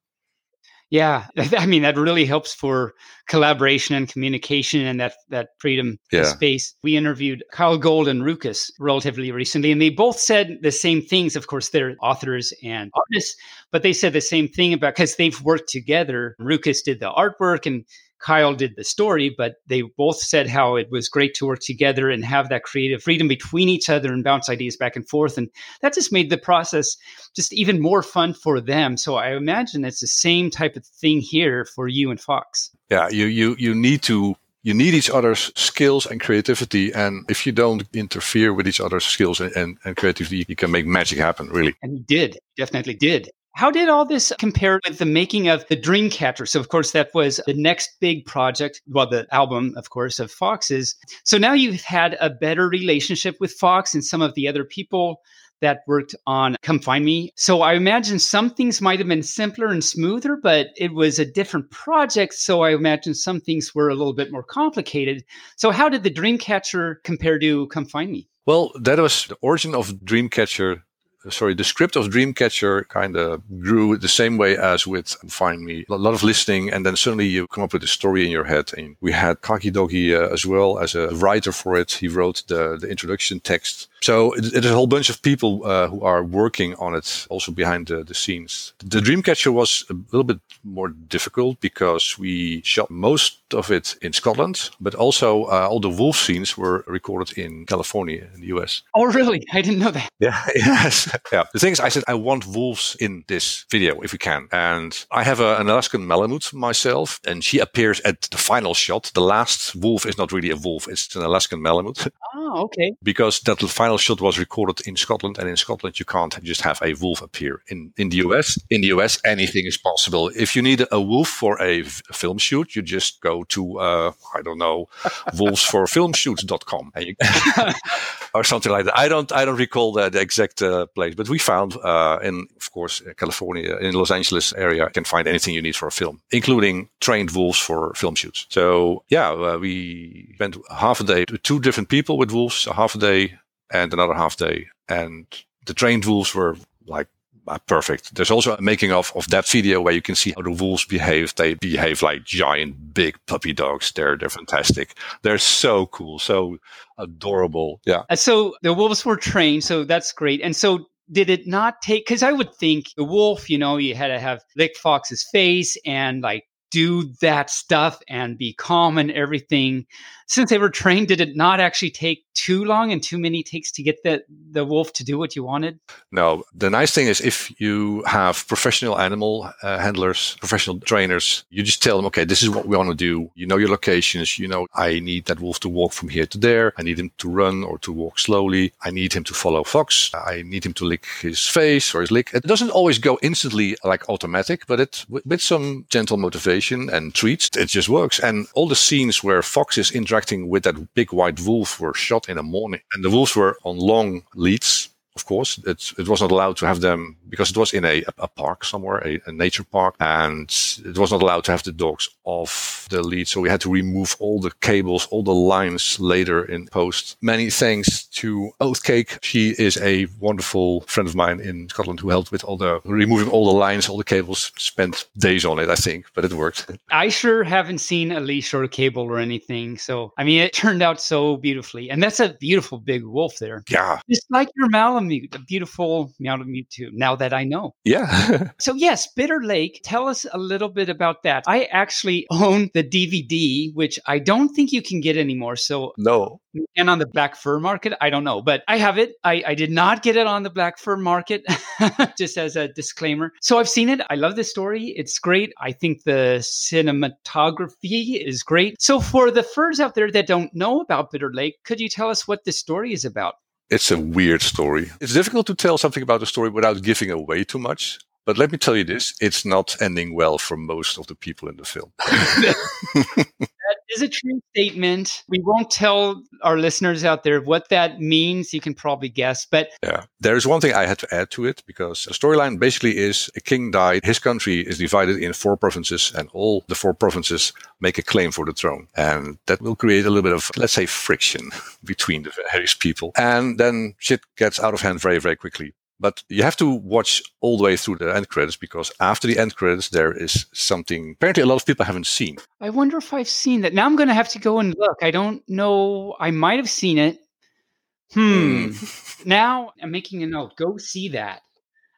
Yeah, I mean that really helps for collaboration and communication and that that freedom yeah. space. We interviewed Kyle Gold and Rukis relatively recently, and they both said the same things. Of course, they're authors and artists, but they said the same thing about because they've worked together. Rukis did the artwork, and Kyle did the story, but they both said how it was great to work together and have that creative freedom between each other and bounce ideas back and forth. And that just made the process just even more fun for them. So I imagine it's the same type of thing here for you and Fox. Yeah, you you you need to you need each other's skills and creativity. And if you don't interfere with each other's skills and, and, and creativity, you can make magic happen, really. And he did, definitely did. How did all this compare with the making of the Dreamcatcher? So, of course, that was the next big project. Well, the album, of course, of Fox's. So now you've had a better relationship with Fox and some of the other people that worked on Come Find Me. So I imagine some things might have been simpler and smoother, but it was a different project. So I imagine some things were a little bit more complicated. So, how did the Dreamcatcher compare to Come Find Me? Well, that was the origin of Dreamcatcher sorry, the script of Dreamcatcher kind of grew the same way as with Find Me. A lot of listening, and then suddenly you come up with a story in your head. And we had Kaki Doggy uh, as well as a writer for it. He wrote the, the introduction text. So it, it is a whole bunch of people uh, who are working on it, also behind the, the scenes. The Dreamcatcher was a little bit more difficult because we shot most of it in Scotland, but also uh, all the wolf scenes were recorded in California in the US. Oh, really? I didn't know that. Yeah, yes. yeah. The thing is, I said, I want wolves in this video if we can. And I have a, an Alaskan Malamute myself, and she appears at the final shot. The last wolf is not really a wolf, it's an Alaskan Malamute. Oh, okay. because that final shot was recorded in Scotland, and in Scotland, you can't just have a wolf appear. In, in the US, in the US, anything is possible. If you need a wolf for a, f- a film shoot, you just go to, uh, I don't know, wolvesforfilmshoots.com and you, or something like that. I don't, I don't recall the, the exact uh, place. But we found, uh, in of course, California, in Los Angeles area, you can find anything you need for a film, including trained wolves for film shoots. So yeah, uh, we spent half a day with two different people with wolves, a half a day and another half day, and the trained wolves were like uh, perfect. There's also a making of of that video where you can see how the wolves behave. They behave like giant, big puppy dogs. They're they're fantastic. They're so cool, so adorable. Yeah. Uh, so the wolves were trained, so that's great. And so did it not take? Because I would think the wolf, you know, you had to have lick Fox's face and like do that stuff and be calm and everything. Since they were trained, did it not actually take too long and too many takes to get the, the wolf to do what you wanted? No. The nice thing is if you have professional animal uh, handlers, professional trainers, you just tell them, okay, this is what we want to do. You know your locations. You know, I need that wolf to walk from here to there. I need him to run or to walk slowly. I need him to follow Fox. I need him to lick his face or his lick. It doesn't always go instantly like automatic, but it with some gentle motivation and treats, it just works. And all the scenes where Fox is interacting with that big white wolf were shot in the morning. And the wolves were on long leads of course. It, it was not allowed to have them because it was in a, a park somewhere, a, a, nature park, and it was not allowed to have the dogs off the lead. So we had to remove all the cables, all the lines later in post. Many thanks to Oathcake. She is a wonderful friend of mine in Scotland who helped with all the removing all the lines, all the cables. Spent days on it, I think, but it worked. I sure haven't seen a leash or a cable or anything. So, I mean, it turned out so beautifully. And that's a beautiful big wolf there. Yeah. Just like your Malamute, a beautiful Malamute too, now that I know. Yeah. so, yes, Bitter Lake, tell us a little bit about that. I actually own the DVD, which I don't think you can get anymore. So, no. And on the black fur market, I don't know, but I have it. I, I did not get it on the black fur market, just as a disclaimer. So I've seen it. I love the story. It's great. I think the cinematography is great. So for the furs out there that don't know about Bitter Lake, could you tell us what the story is about? It's a weird story. It's difficult to tell something about the story without giving away too much. But let me tell you this it's not ending well for most of the people in the film. is a true statement. We won't tell our listeners out there what that means. You can probably guess. But yeah, there is one thing I had to add to it because the storyline basically is a king died. His country is divided in four provinces, and all the four provinces make a claim for the throne. And that will create a little bit of, let's say, friction between the various people. And then shit gets out of hand very, very quickly. But you have to watch all the way through the end credits because after the end credits, there is something apparently a lot of people haven't seen. I wonder if I've seen that. Now I'm going to have to go and look. I don't know. I might have seen it. Hmm. now I'm making a note. Go see that.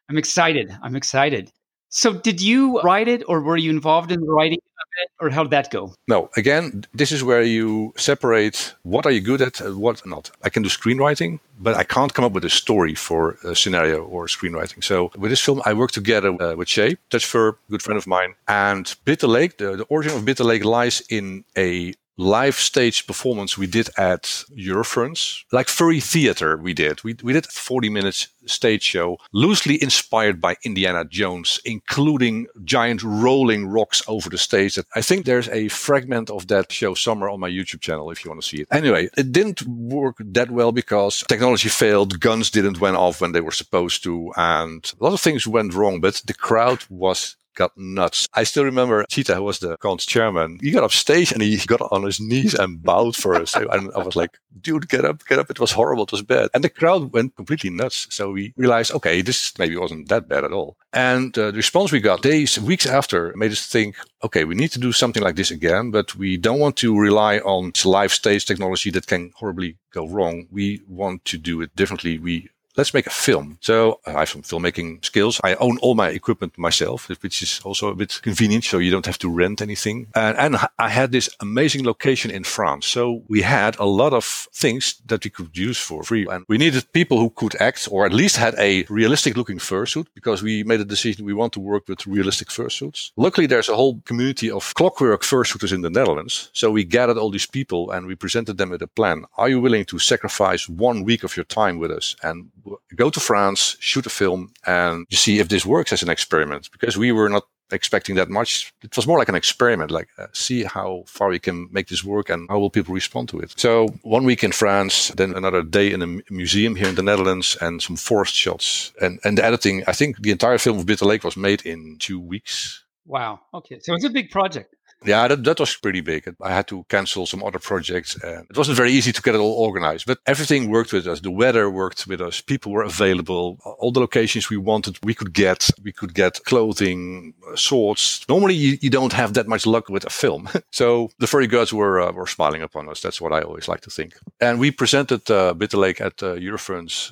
I'm excited. I'm excited. So, did you write it, or were you involved in the writing of it, or how did that go? No. Again, this is where you separate what are you good at and what not. I can do screenwriting, but I can't come up with a story for a scenario or screenwriting. So, with this film, I worked together uh, with Shay, Dutch fur, good friend of mine, and Bitter Lake. The, the origin of Bitter Lake lies in a live stage performance we did at Eurofurence, like furry theater we did. We, we did 40 minutes stage show, loosely inspired by Indiana Jones, including giant rolling rocks over the stage. I think there's a fragment of that show somewhere on my YouTube channel if you want to see it. Anyway, it didn't work that well because technology failed, guns didn't went off when they were supposed to, and a lot of things went wrong, but the crowd was got nuts. I still remember Cheetah, who was the cons chairman. He got up stage and he got on his knees and bowed for us. and I was like, dude, get up, get up. It was horrible. It was bad. And the crowd went completely nuts. So we realized, okay, this maybe wasn't that bad at all. And uh, the response we got days, weeks after made us think, okay, we need to do something like this again, but we don't want to rely on live stage technology that can horribly go wrong. We want to do it differently. We let's make a film. So uh, I have some filmmaking skills. I own all my equipment myself, which is also a bit convenient. So you don't have to rent anything. And, and I had this amazing location in France. So we had a lot of things that we could use for free. And we needed people who could act or at least had a realistic looking fursuit because we made a decision we want to work with realistic fursuits. Luckily, there's a whole community of clockwork fursuiters in the Netherlands. So we gathered all these people and we presented them with a plan. Are you willing to sacrifice one week of your time with us and go to France, shoot a film, and you see if this works as an experiment. Because we were not expecting that much. It was more like an experiment, like uh, see how far we can make this work and how will people respond to it. So one week in France, then another day in a museum here in the Netherlands, and some forest shots and and the editing. I think the entire film of Bitter Lake was made in two weeks. Wow. Okay. So it's a big project. Yeah, that, that was pretty big. I had to cancel some other projects and it wasn't very easy to get it all organized, but everything worked with us. The weather worked with us. People were available. All the locations we wanted, we could get. We could get clothing, uh, swords. Normally you, you, don't have that much luck with a film. so the furry gods were, uh, were smiling upon us. That's what I always like to think. And we presented uh, Bitter Lake at uh,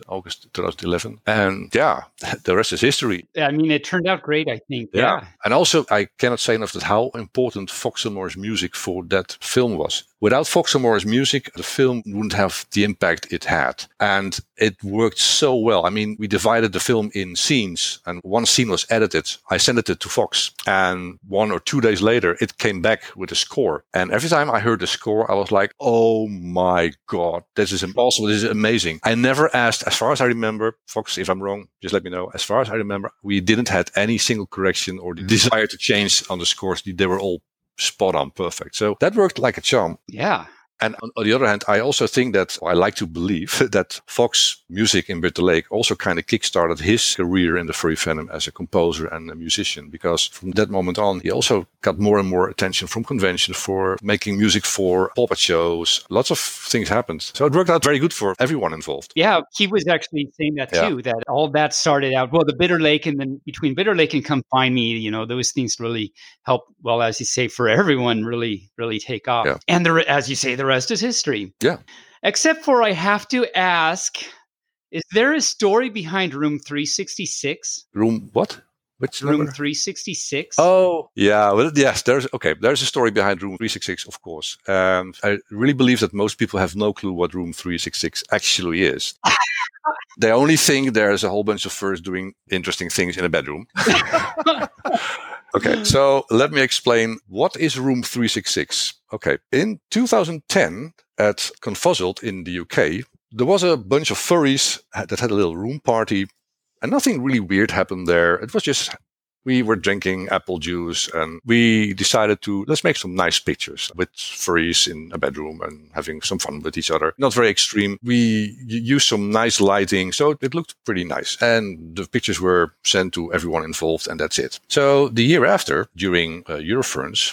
August 2011. And yeah, the rest is history. I mean, it turned out great, I think. Yeah. yeah. And also I cannot say enough that how important Fox Amoore's music for that film was. Without Fox Amoore's music, the film wouldn't have the impact it had. And it worked so well. I mean, we divided the film in scenes and one scene was edited. I sent it to Fox and one or two days later, it came back with a score. And every time I heard the score, I was like, Oh my God, this is impossible. This is amazing. I never asked, as far as I remember, Fox, if I'm wrong, just let me know. As far as I remember, we didn't have any single correction or desire to change on the scores. They were all spot on perfect. So that worked like a charm. Yeah. And on, the other hand, I also think that I like to believe that Fox music in Bitter Lake also kind of kickstarted his career in the furry fandom as a composer and a musician because from that moment on, he also got more and more attention from conventions for making music for puppet shows. Lots of things happened. So it worked out very good for everyone involved. Yeah, he was actually saying that too, yeah. that all that started out, well, the Bitter Lake and then between Bitter Lake and Come Find Me, you know, those things really helped, well, as you say, for everyone really, really take off. Yeah. And the, as you say, the rest is history. Yeah. Except for I have to ask, is there a story behind room 366? Room what? Which room 366? Oh, yeah. Well, yes, there's okay. There's a story behind room 366, of course. Um, I really believe that most people have no clue what room 366 actually is. they only think there's a whole bunch of furs doing interesting things in a bedroom. Okay, mm. so let me explain what is Room 366. Okay, in 2010 at Confuzzled in the UK, there was a bunch of furries that had a little room party, and nothing really weird happened there. It was just we were drinking apple juice and we decided to let's make some nice pictures with furries in a bedroom and having some fun with each other. Not very extreme. We used some nice lighting, so it looked pretty nice. And the pictures were sent to everyone involved, and that's it. So the year after, during uh,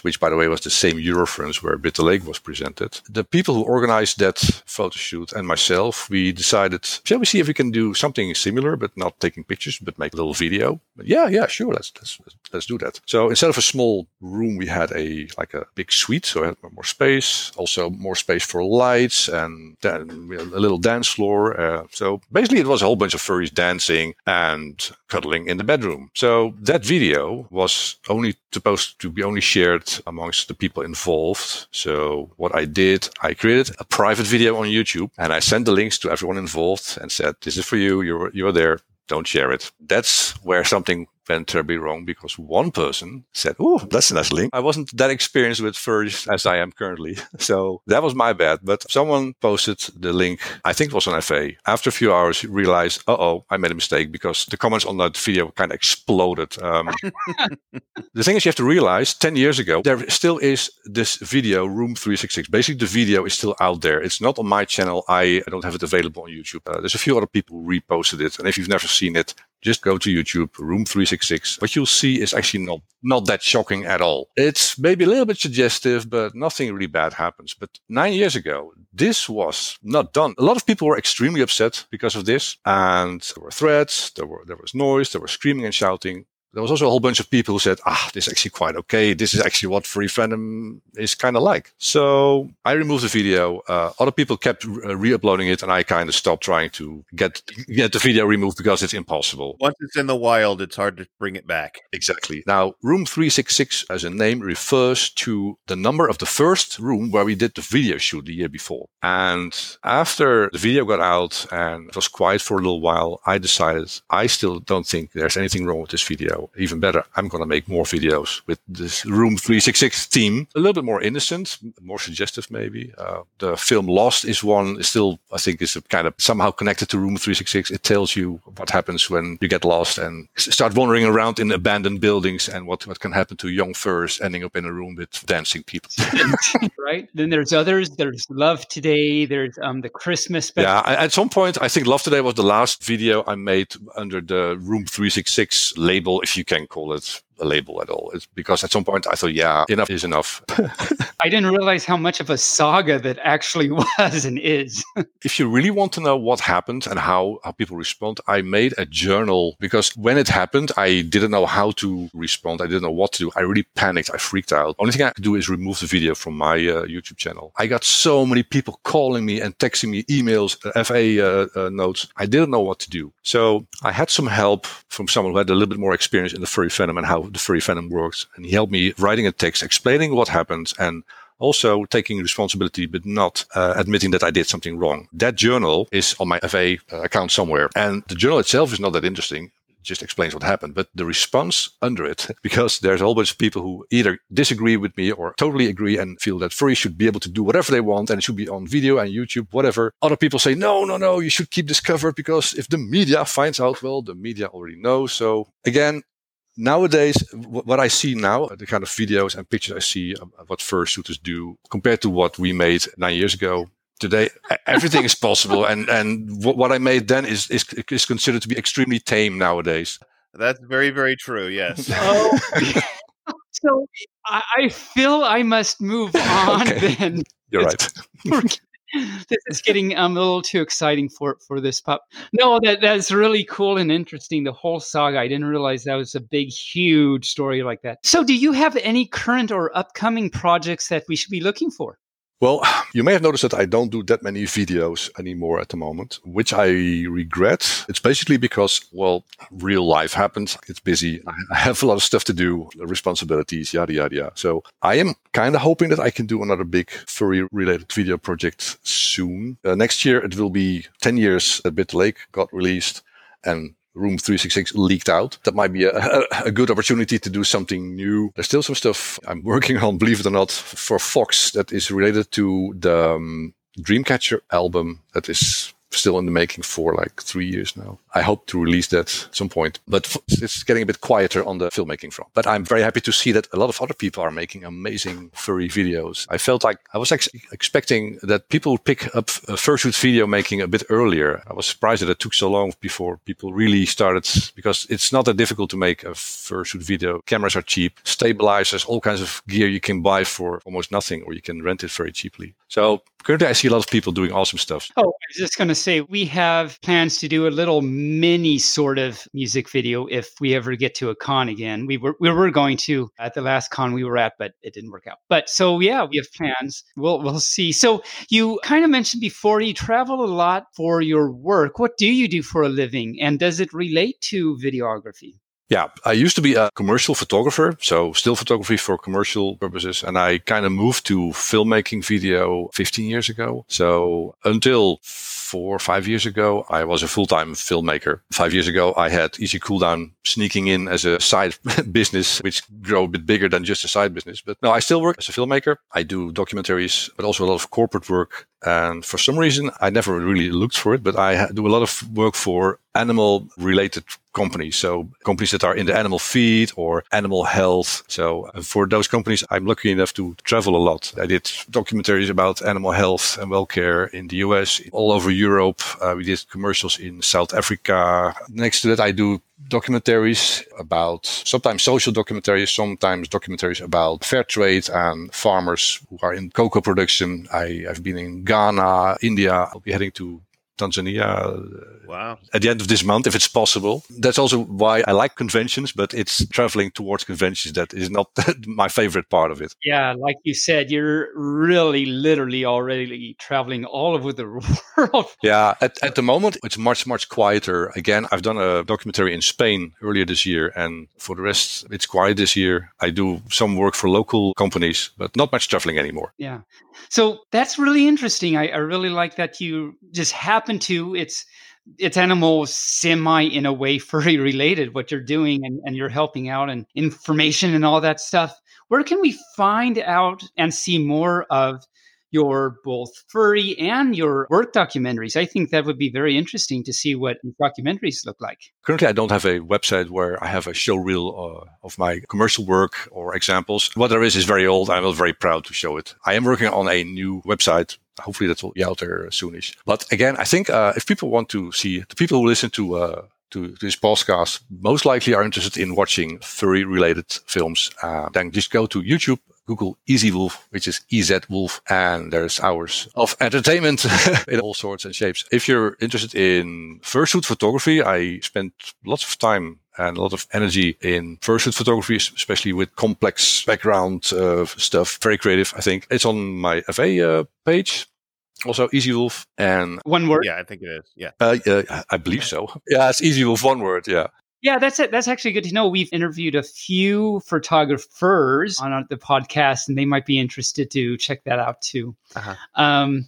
which by the way was the same Eurofurence where Bitter Lake was presented, the people who organized that photo shoot and myself, we decided, shall we see if we can do something similar, but not taking pictures, but make a little video? But yeah, yeah, sure. Let's let's, let's do that. So instead of a small room, we had a like a big suite, so I had more space, also more space for lights and then a little dance floor. Uh, so basically, it was a whole bunch of furries dancing and cuddling in the bedroom. So that video was only supposed to be only shared amongst the people involved. So what I did, I created a private video on YouTube and I sent the links to everyone involved and said, "This is for you. You're you're there." Don't share it. That's where something went terribly wrong because one person said, Oh, that's a nice link. I wasn't that experienced with furries as I am currently. So that was my bad. But someone posted the link, I think it was on FA. After a few hours, he realized, uh oh, I made a mistake because the comments on that video kind of exploded. Um, the thing is, you have to realize 10 years ago, there still is this video, Room 366. Basically, the video is still out there. It's not on my channel. I, I don't have it available on YouTube. Uh, there's a few other people who reposted it. And if you've never seen it, just go to YouTube, Room 366. What you'll see is actually not, not that shocking at all. It's maybe a little bit suggestive, but nothing really bad happens. But nine years ago, this was not done. A lot of people were extremely upset because of this. And there were threats, there were, there was noise, there was screaming and shouting there was also a whole bunch of people who said, ah, this is actually quite okay. This is actually what free fandom is kind of like. So I removed the video. Uh, other people kept re uploading it and I kind of stopped trying to get, get the video removed because it's impossible. Once it's in the wild, it's hard to bring it back. Exactly. Now, room 366 as a name refers to the number of the first room where we did the video shoot the year before. And after the video got out and it was quiet for a little while, I decided I still don't think there's anything wrong with this video. Video. Even better, I'm going to make more videos with this Room 366 theme. A little bit more innocent, more suggestive, maybe. Uh, the film Lost is one, still, I think, is kind of somehow connected to Room 366. It tells you what happens when you get lost and start wandering around in abandoned buildings and what, what can happen to young furs ending up in a room with dancing people. right. Then there's others. There's Love Today. There's um, the Christmas special. Yeah. At some point, I think Love Today was the last video I made under the Room 366 label, if you can call it a label at all. It's because at some point I thought, yeah, enough is enough. I didn't realize how much of a saga that actually was and is. if you really want to know what happened and how, how people respond, I made a journal because when it happened, I didn't know how to respond. I didn't know what to do. I really panicked. I freaked out. Only thing I could do is remove the video from my uh, YouTube channel. I got so many people calling me and texting me emails, uh, FA uh, uh, notes. I didn't know what to do. So I had some help from someone who had a little bit more experience in the furry fandom and how the furry fandom works. And he helped me writing a text explaining what happened and also taking responsibility, but not uh, admitting that I did something wrong. That journal is on my FA uh, account somewhere. And the journal itself is not that interesting. Just explains what happened, but the response under it, because there's a whole bunch of people who either disagree with me or totally agree and feel that furry should be able to do whatever they want and it should be on video and YouTube, whatever. Other people say, no, no, no, you should keep this covered because if the media finds out, well, the media already knows. So again, nowadays, what I see now, the kind of videos and pictures I see of what fursuiters do compared to what we made nine years ago, today everything is possible. And and what I made then is, is is considered to be extremely tame nowadays. That's very very true. Yes. Oh. so I feel I must move on okay. then. You're right this is getting um, a little too exciting for for this pup. No, that that's really cool and interesting. The whole saga. I didn't realize that was a big, huge story like that. So, do you have any current or upcoming projects that we should be looking for? Well, you may have noticed that I don't do that many videos anymore at the moment, which I regret. It's basically because, well, real life happens. It's busy. I have a lot of stuff to do, responsibilities, yada, yada, yada. So I am kind of hoping that I can do another big furry related video project soon. Uh, next year, it will be 10 years that Bitter Lake got released and Room 366 leaked out. That might be a, a, good opportunity to do something new. There's still some stuff I'm working on, believe it or not, for Fox that is related to the um, Dreamcatcher album that is still in the making for like three years now. I hope to release that at some point, but it's getting a bit quieter on the filmmaking front. But I'm very happy to see that a lot of other people are making amazing furry videos. I felt like I was ex- expecting that people would pick up fursuit video making a bit earlier. I was surprised that it took so long before people really started because it's not that difficult to make a fursuit video. Cameras are cheap, stabilizers, all kinds of gear you can buy for almost nothing, or you can rent it very cheaply. So currently, I see a lot of people doing awesome stuff. Oh, I was just going to say we have plans to do a little mini sort of music video if we ever get to a con again. We were we were going to at the last con we were at, but it didn't work out. But so yeah, we have plans. We'll we'll see. So you kind of mentioned before you travel a lot for your work. What do you do for a living, and does it relate to videography? Yeah, I used to be a commercial photographer, so still photography for commercial purposes. And I kind of moved to filmmaking video 15 years ago. So until four or five years ago, I was a full-time filmmaker. Five years ago, I had Easy Cooldown sneaking in as a side business, which grew a bit bigger than just a side business. But no, I still work as a filmmaker. I do documentaries, but also a lot of corporate work. And for some reason, I never really looked for it, but I do a lot of work for animal related companies. So companies that are in the animal feed or animal health. So for those companies, I'm lucky enough to travel a lot. I did documentaries about animal health and welfare in the US, all over Europe. Uh, we did commercials in South Africa. Next to that, I do documentaries about sometimes social documentaries, sometimes documentaries about fair trade and farmers who are in cocoa production. I, have been in Ghana, India. I'll be heading to Tanzania uh, Wow. At the end of this month, if it's possible. That's also why I like conventions, but it's traveling towards conventions that is not my favorite part of it. Yeah, like you said, you're really literally already traveling all over the world. yeah, at, at the moment, it's much, much quieter. Again, I've done a documentary in Spain earlier this year, and for the rest, it's quiet this year. I do some work for local companies, but not much traveling anymore. Yeah. So that's really interesting. I, I really like that you just happen to, it's, it's animal semi in a way furry related what you're doing and, and you're helping out and information and all that stuff where can we find out and see more of your both furry and your work documentaries. I think that would be very interesting to see what documentaries look like. Currently, I don't have a website where I have a show reel uh, of my commercial work or examples. What there is is very old. I'm very proud to show it. I am working on a new website hopefully that will be out there soonish. But again, I think uh, if people want to see the people who listen to uh, to this podcast most likely are interested in watching furry related films, uh, then just go to YouTube Google Easy Wolf, which is EZ Wolf, and there's hours of entertainment in all sorts and shapes. If you're interested in fursuit photography, I spent lots of time and a lot of energy in fursuit photography, especially with complex background uh, stuff. Very creative, I think. It's on my FA uh, page. Also, Easy Wolf and one word. Yeah, I think it is. Yeah, uh, I believe so. Yeah, it's Easy Wolf, one word. Yeah. Yeah, that's it. That's actually good to know. We've interviewed a few photographers on the podcast, and they might be interested to check that out too. Uh-huh. Um,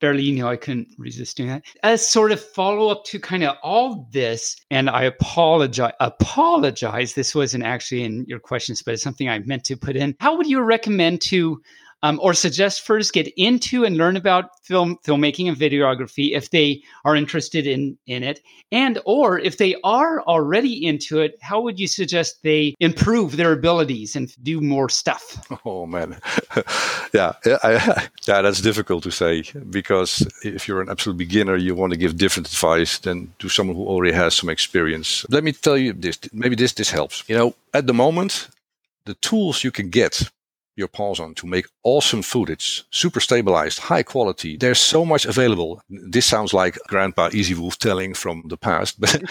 barely you know I couldn't resist doing that. As sort of follow up to kind of all this, and I apologize. Apologize. This wasn't actually in your questions, but it's something I meant to put in. How would you recommend to um, or suggest first get into and learn about film filmmaking and videography if they are interested in in it. And or if they are already into it how would you suggest they improve their abilities and do more stuff? Oh man. Yeah I, yeah that's difficult to say because if you're an absolute beginner you want to give different advice than to someone who already has some experience. Let me tell you this maybe this this helps. You know at the moment the tools you can get your paws on to make awesome footage, super stabilized, high quality. There's so much available. This sounds like Grandpa Easy Wolf telling from the past, but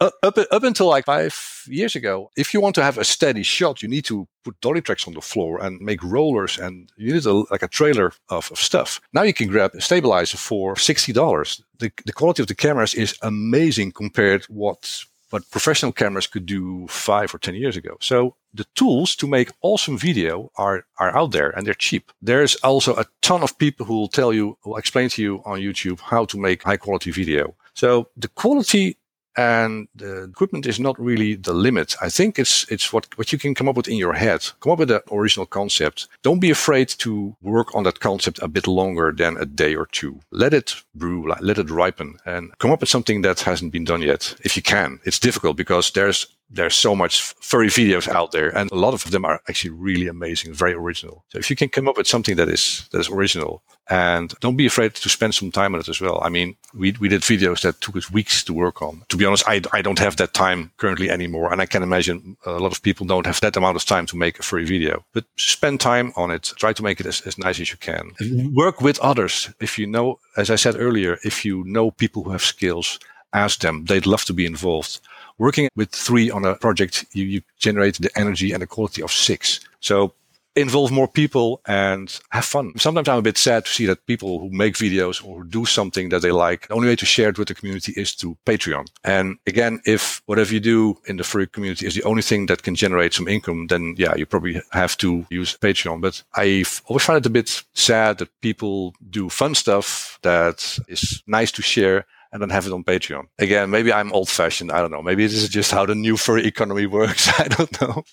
up, up until like five years ago, if you want to have a steady shot, you need to put dolly tracks on the floor and make rollers, and you need a, like a trailer of, of stuff. Now you can grab a stabilizer for sixty dollars. The, the quality of the cameras is amazing compared what what professional cameras could do five or 10 years ago. So the tools to make awesome video are, are out there and they're cheap. There's also a ton of people who will tell you, will explain to you on YouTube how to make high quality video. So the quality and the equipment is not really the limit. I think it's it's what what you can come up with in your head. Come up with an original concept. Don't be afraid to work on that concept a bit longer than a day or two. Let it brew, let it ripen, and come up with something that hasn't been done yet. If you can, it's difficult because there's there's so much furry videos out there and a lot of them are actually really amazing very original. So if you can come up with something that is that is original and don't be afraid to spend some time on it as well. I mean we, we did videos that took us weeks to work on. To be honest I, I don't have that time currently anymore and i can imagine a lot of people don't have that amount of time to make a free video. But spend time on it. Try to make it as, as nice as you can. Work with others. If you know as i said earlier if you know people who have skills ask them. They'd love to be involved working with three on a project, you, you generate the energy and the quality of six. So involve more people and have fun. Sometimes I'm a bit sad to see that people who make videos or do something that they like, the only way to share it with the community is through Patreon. And again, if whatever you do in the free community is the only thing that can generate some income, then yeah, you probably have to use Patreon. But I always find it a bit sad that people do fun stuff that is nice to share and then have it on Patreon. Again, maybe I'm old fashioned. I don't know. Maybe this is just how the new furry economy works. I don't know.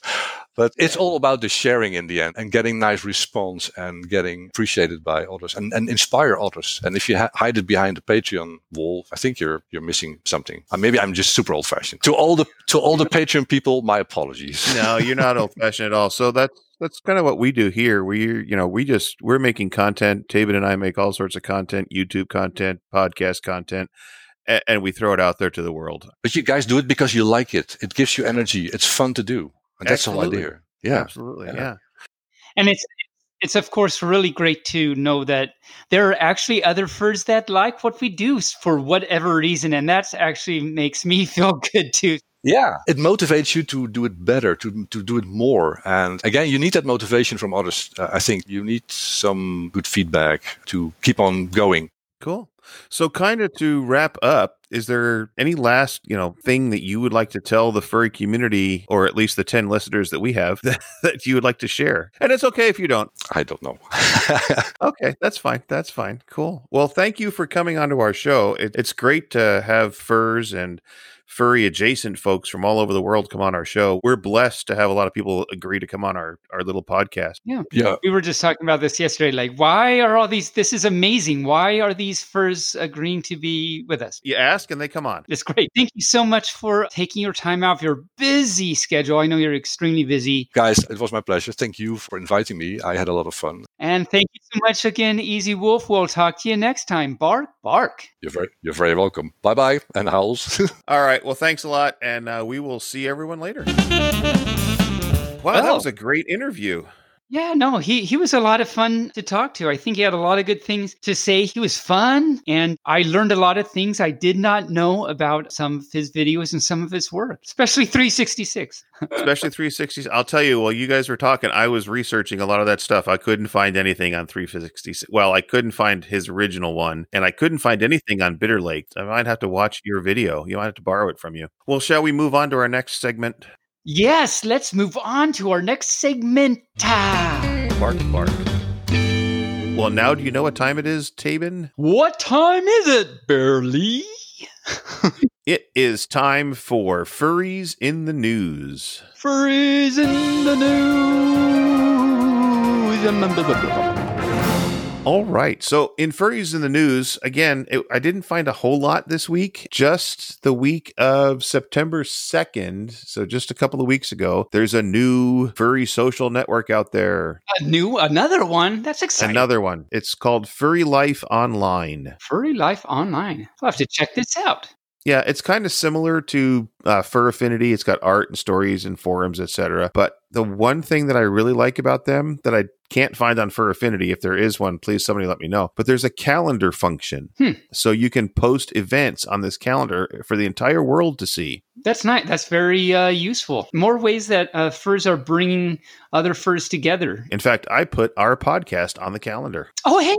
But it's all about the sharing in the end and getting nice response and getting appreciated by others and, and inspire others. And if you ha- hide it behind the Patreon wall, I think you're you're missing something. Uh, maybe I'm just super old fashioned. To all the to all the Patreon people, my apologies. No, you're not old fashioned at all. So that's that's kind of what we do here. We, you know, we just we're making content. David and I make all sorts of content, YouTube content, podcast content, and, and we throw it out there to the world. But you guys do it because you like it. It gives you energy. It's fun to do, and that's Absolutely. the whole idea. Yeah, absolutely. Yeah. yeah, and it's it's of course really great to know that there are actually other furs that like what we do for whatever reason, and that actually makes me feel good too. Yeah, it motivates you to do it better, to to do it more. And again, you need that motivation from others. Uh, I think you need some good feedback to keep on going. Cool. So, kind of to wrap up, is there any last, you know, thing that you would like to tell the furry community, or at least the 10 listeners that we have, that, that you would like to share? And it's okay if you don't. I don't know. Okay, that's fine. That's fine. Cool. Well, thank you for coming onto our show. It, it's great to have furs and furry adjacent folks from all over the world come on our show. We're blessed to have a lot of people agree to come on our, our little podcast. Yeah. yeah. We were just talking about this yesterday. Like, why are all these? This is amazing. Why are these furs agreeing to be with us? You ask and they come on. It's great. Thank you so much for taking your time out of your busy schedule. I know you're extremely busy. Guys, it was my pleasure. Thank you for inviting me. I had a lot of fun. And thank you so much again, Easy Wolf. We'll talk to you next time. Bark, bark. You're very, you're very welcome. Bye bye and howls. All right. Well, thanks a lot. And uh, we will see everyone later. Wow, that was a great interview. Yeah, no, he he was a lot of fun to talk to. I think he had a lot of good things to say. He was fun, and I learned a lot of things I did not know about some of his videos and some of his work, especially 366. especially 360s. I'll tell you, while you guys were talking, I was researching a lot of that stuff. I couldn't find anything on 360. Well, I couldn't find his original one, and I couldn't find anything on Bitter Lake. I might have to watch your video. You might have to borrow it from you. Well, shall we move on to our next segment? Yes, let's move on to our next segment. Bark, bark. Well, now do you know what time it is, Tabin? What time is it, Barely? It is time for Furries in the News. Furries in the news. All right. So in Furries in the News, again, it, I didn't find a whole lot this week. Just the week of September 2nd, so just a couple of weeks ago, there's a new furry social network out there. A new, another one. That's exciting. Another one. It's called Furry Life Online. Furry Life Online. I'll have to check this out. Yeah, it's kind of similar to uh, Fur Affinity. It's got art and stories and forums, etc. But the one thing that I really like about them that I can't find on Fur Affinity, if there is one, please somebody let me know. But there's a calendar function, Hmm. so you can post events on this calendar for the entire world to see. That's nice. That's very uh, useful. More ways that uh, furs are bringing other furs together. In fact, I put our podcast on the calendar. Oh, hey.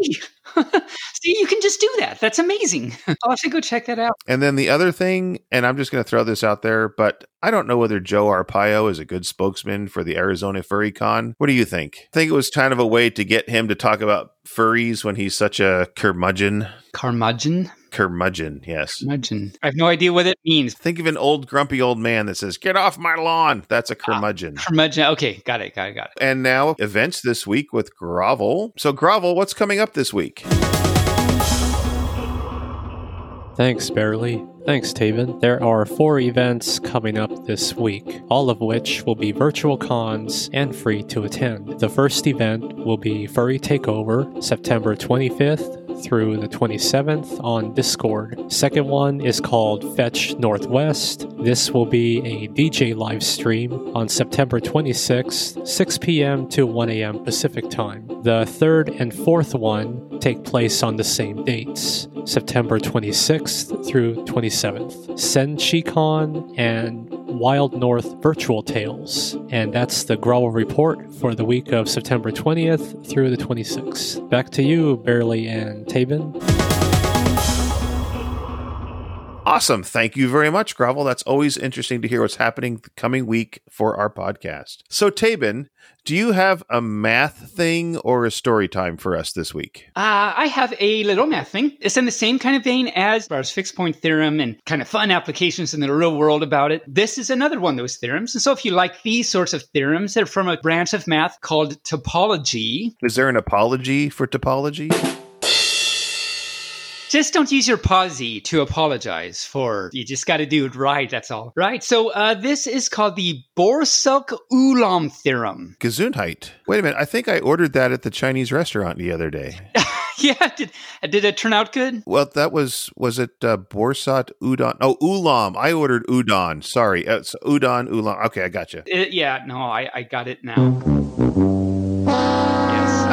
See, you can just do that. That's amazing. I'll have to go check that out. And then the other thing, and I'm just going to throw this out there, but I don't know whether Joe Arpaio is a good spokesman for the Arizona Furry Con. What do you think? I think it was kind of a way to get him to talk about furries when he's such a curmudgeon. Curmudgeon? Curmudgeon, yes. Curmudgeon. I have no idea what it means. Think of an old grumpy old man that says, Get off my lawn. That's a ah, curmudgeon. Curmudgeon. Okay, got it, got it, got it. and now events this week with Grovel. So, Grovel, what's coming up this week? Thanks, Barely. Thanks, Taven. There are four events coming up this week, all of which will be virtual cons and free to attend. The first event will be Furry Takeover, September 25th through the 27th on Discord. Second one is called Fetch Northwest. This will be a DJ live stream on September 26th, 6 p.m. to 1 a.m. Pacific time. The third and fourth one take place on the same dates, September 26th through 27th. SenchiCon and Wild North Virtual Tales. And that's the Growl report for the week of September 20th through the 26th. Back to you, Barely and Tabin. Awesome. Thank you very much, Grovel. That's always interesting to hear what's happening the coming week for our podcast. So, Tabin, do you have a math thing or a story time for us this week? Uh, I have a little math thing. It's in the same kind of vein as Brouwer's fixed point theorem and kind of fun applications in the real world about it. This is another one of those theorems. And so if you like these sorts of theorems, they're from a branch of math called topology. Is there an apology for topology? Just don't use your posy to apologize for. You just got to do it right. That's all. Right. So uh, this is called the Borsuk-Ulam theorem. Gesundheit. Wait a minute. I think I ordered that at the Chinese restaurant the other day. yeah. Did, did it turn out good? Well, that was was it uh, Borsat udon? Oh, ulam. I ordered udon. Sorry, uh, it's udon ulam. Okay, I got you. It, yeah. No, I, I got it now. Yes.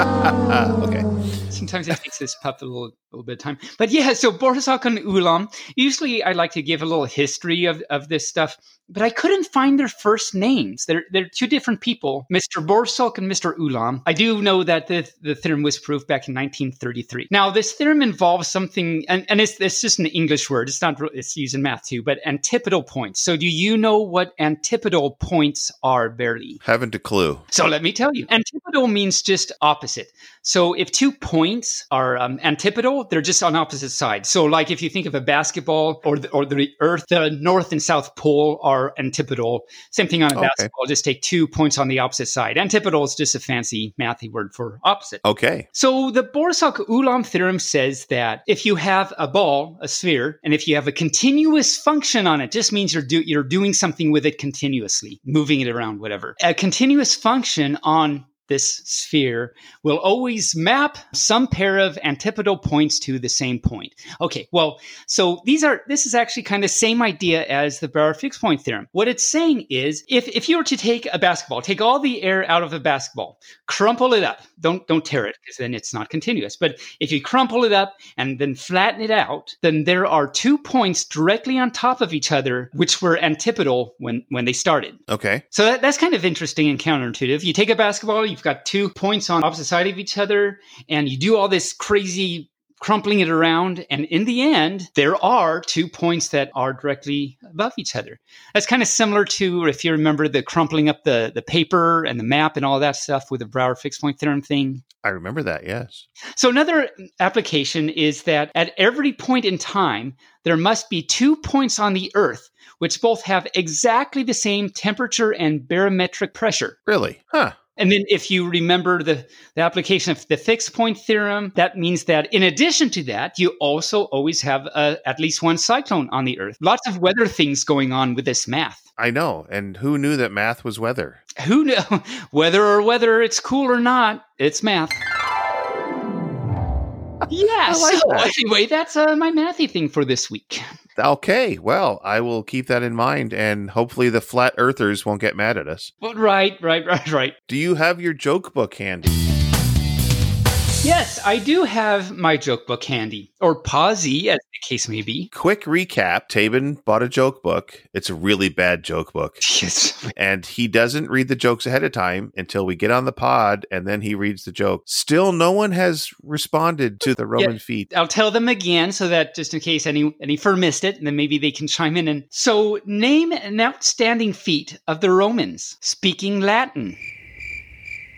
okay. Sometimes it takes this pup a little, little bit of time. But yeah, so Borsuk and Ulam. Usually, I like to give a little history of, of this stuff, but I couldn't find their first names. They're they're two different people, Mr. Borsuk and Mr. Ulam. I do know that the the theorem was proved back in 1933. Now, this theorem involves something, and, and it's it's just an English word. It's not it's used in math too, but antipodal points. So, do you know what antipodal points are, Barely? Haven't a clue. So let me tell you. Antipodal means just opposite. So if two points are um, antipodal, they're just on opposite sides. So like if you think of a basketball or the, or the Earth, the North and South Pole are antipodal. Same thing on a Okay. basketball. Just take two points on the opposite side. Antipodal is just a fancy mathy word for opposite. Okay. So the Borsuk-Ulam theorem says that if you have a ball, a sphere, and if you have a continuous function on it, just means you're do, you're doing something with it continuously, moving it around, whatever. A continuous function on this sphere will always map some pair of antipodal points to the same point. Okay, well, so these are this is actually kind of the same idea as the Brouwer fixed point theorem. What it's saying is if if you were to take a basketball, take all the air out of a basketball, crumple it up. Don't don't tear it because then it's not continuous. But if you crumple it up and then flatten it out, then there are two points directly on top of each other which were antipodal when when they started. Okay. So that, that's kind of interesting and counterintuitive. You take a basketball, you've got two points on opposite side of each other, and you do all this crazy crumpling it around, and in the end, there are two points that are directly above each other. That's kind of similar to if you remember the crumpling up the, the paper and the map and all that stuff with the Brouwer fixed point theorem thing. I remember that. Yes. So another application is that at every point in time, there must be two points on the Earth which both have exactly the same temperature and barometric pressure. Really? Huh. And then if you remember the, the application of the fixed point theorem, that means that in addition to that, you also always have uh at least one cyclone on the Earth. Lots of weather things going on with this math. I know. And who knew that math was weather? Who know whether or whether it's cool or not, it's math. Yeah, like so that. anyway, that's uh, my mathy thing for this week. Okay. Well, I will keep that in mind, and hopefully the flat earthers won't get mad at us. But right, right, right, right. Do you have your joke book handy? Yes, I do have my joke book handy, or posy, as the case may be. Quick recap Tabin bought a joke book. It's a really bad joke book. Yes. And he doesn't read the jokes ahead of time until we get on the pod, and then he reads the joke. Still, no one has responded to the Roman feet. I'll tell them again so that just in case any any fur missed it, and then maybe they can chime in. And so, name an outstanding feat of the Romans speaking Latin.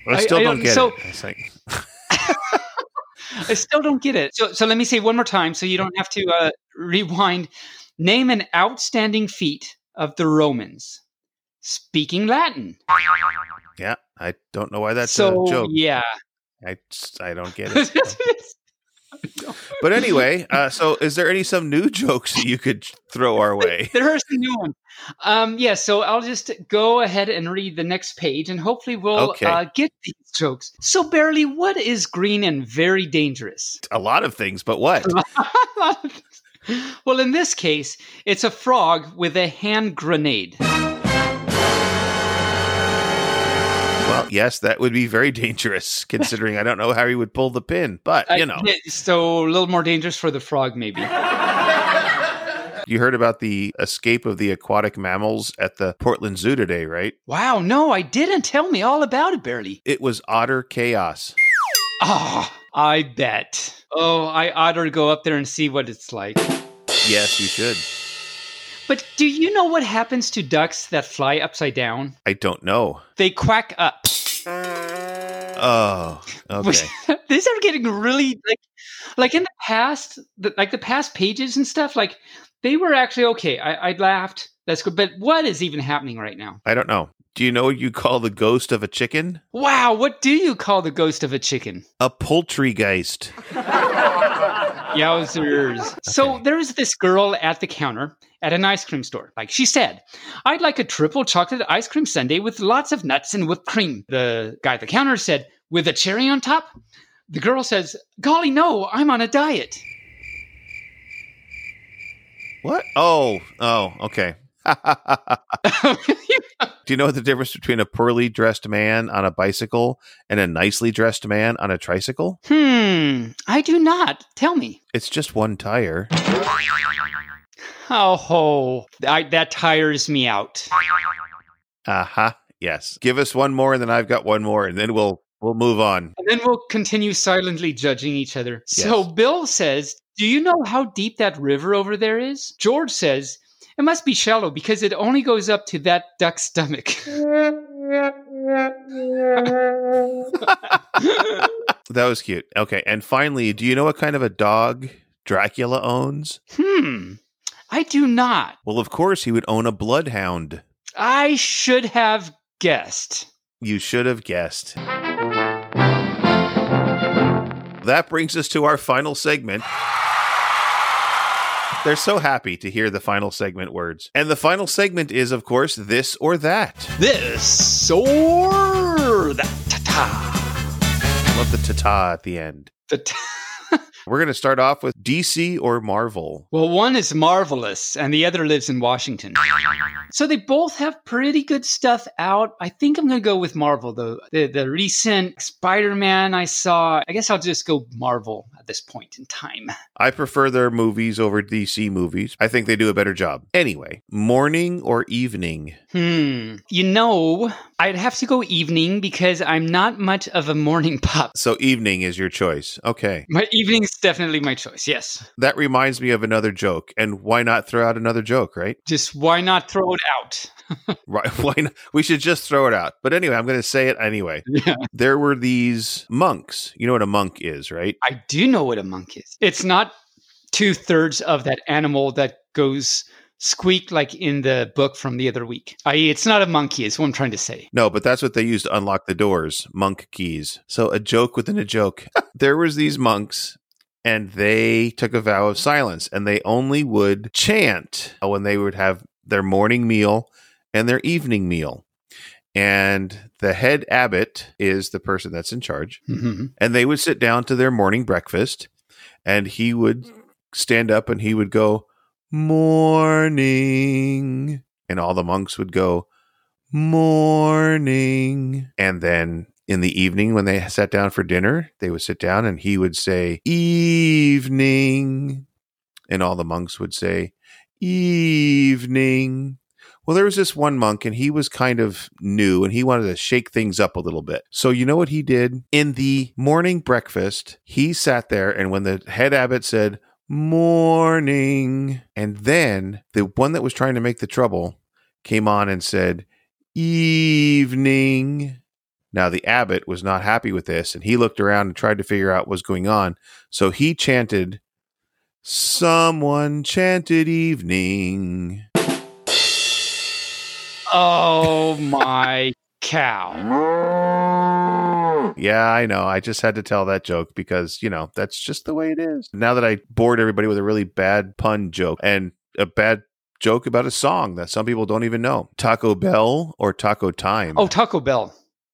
I I- still I don't don't- get so- it. I still don't get it. So, so let me say one more time, so you don't have to uh, rewind. Name an outstanding feat of the Romans speaking Latin. yeah, I don't know why that's so a joke. yeah. I, I don't get it. But anyway, uh, so is there any some new jokes that you could throw our way? there are some new ones. Um, yeah, so I'll just go ahead and read the next page, and hopefully we'll Okay. uh, get these jokes. So, barely, what is green and very dangerous? A lot of things, but what? well, in this case, it's a frog with a hand grenade. Well, yes, that would be very dangerous, considering I don't know how he would pull the pin. But you know, Uh, so a little more dangerous for the frog, maybe. you heard about the escape of the aquatic mammals at the Portland Zoo today, right? Wow, no, I didn't. Tell me all about it, barely. It was otter chaos. Oh, I bet. Oh, I ought to go up there and see what it's like. Yes, you should. But do you know what happens to ducks that fly upside down? I don't know. They quack up. Oh, okay. These are getting really like, like in the past, the, like the past pages and stuff. Like they were actually okay. I, I laughed. That's good. But what is even happening right now? I don't know. Do you know what you call the ghost of a chicken? Wow, what do you call the ghost of a chicken? A poultrygeist. Yowzers. So Okay. there was this girl at the counter at an ice cream store. Like she said, I'd like a triple chocolate ice cream sundae with lots of nuts and whipped cream. The guy at the counter said, with a cherry on top? The girl says, Golly, no, I'm on a diet. What? Oh, oh, okay. Do you know the difference between a poorly dressed man on a bicycle and a nicely dressed man on a tricycle? Hmm, I do not. Tell me. It's just one tire. Oh, ho, I, that tires me out. Aha. Yes. Give us one more, and then I've got one more, and then we'll we'll move on. And then we'll continue silently judging each other. So Bill says, Do you know how deep that river over there is? George says, It must be shallow because it only goes up to that duck's stomach. That was cute. Okay. And finally, do you know what kind of a dog Dracula owns? hmm. I do not. Well, of course, he would own a bloodhound. I should have guessed. You should have guessed. That brings us to our final segment. They're so happy to hear the final segment words. And the final segment is, of course, this or that. This or that. Ta-ta. Love the ta ta at the end. The ta- We're going to start off with DC or Marvel. well, one is marvelous, and the other lives in Washington. So they both have pretty good stuff out. I think I'm going to go with Marvel, though. The, the recent Spider Man I saw, I guess I'll just go Marvel at this point in time. I prefer their movies over DC movies. I think they do a better job. Anyway, morning or evening? Hmm. You know, I'd have to go evening because I'm not much of a morning pup. So evening is your choice. Okay. My evening's definitely my choice, yes. That reminds me of another joke. And why not throw out another joke, right? Just why not throw it out? Right. Why not? We should just throw it out. But anyway, I'm going to say it anyway. Yeah. There were these monks. You know what a monk is, right? I do know what a monk is. It's not two thirds of that animal that goes squeak like in the book from the other week. I, it's not a monkey, is what I'm trying to say. No, but that's what they used to unlock the doors, monk keys. So a joke within a joke. there was these monks and they took a vow of silence and they only would chant when they would have their morning meal and their evening meal. And the head abbot is the person that's in charge. Mhm. And they would sit down to their morning breakfast and he would stand up and he would go, Morning. And all the monks would go, Morning. And then in the evening, when they sat down for dinner, they would sit down and he would say, Evening. And all the monks would say, Evening. Well, there was this one monk, and he was kind of new, and he wanted to shake things up a little bit. So, you know what he did? In the morning breakfast, he sat there, and when the head abbot said, Morning, and then the one that was trying to make the trouble came on and said, Evening. Now, the abbot was not happy with this, and he looked around and tried to figure out what was going on. So he chanted, Someone chanted evening. Oh my cow. Yeah, I know. I just had to tell that joke because, you know, that's just the way it is. Now that I bored everybody with a really bad pun joke and a bad joke about a song that some people don't even know Taco Bell or Taco Time. Oh, Taco Bell.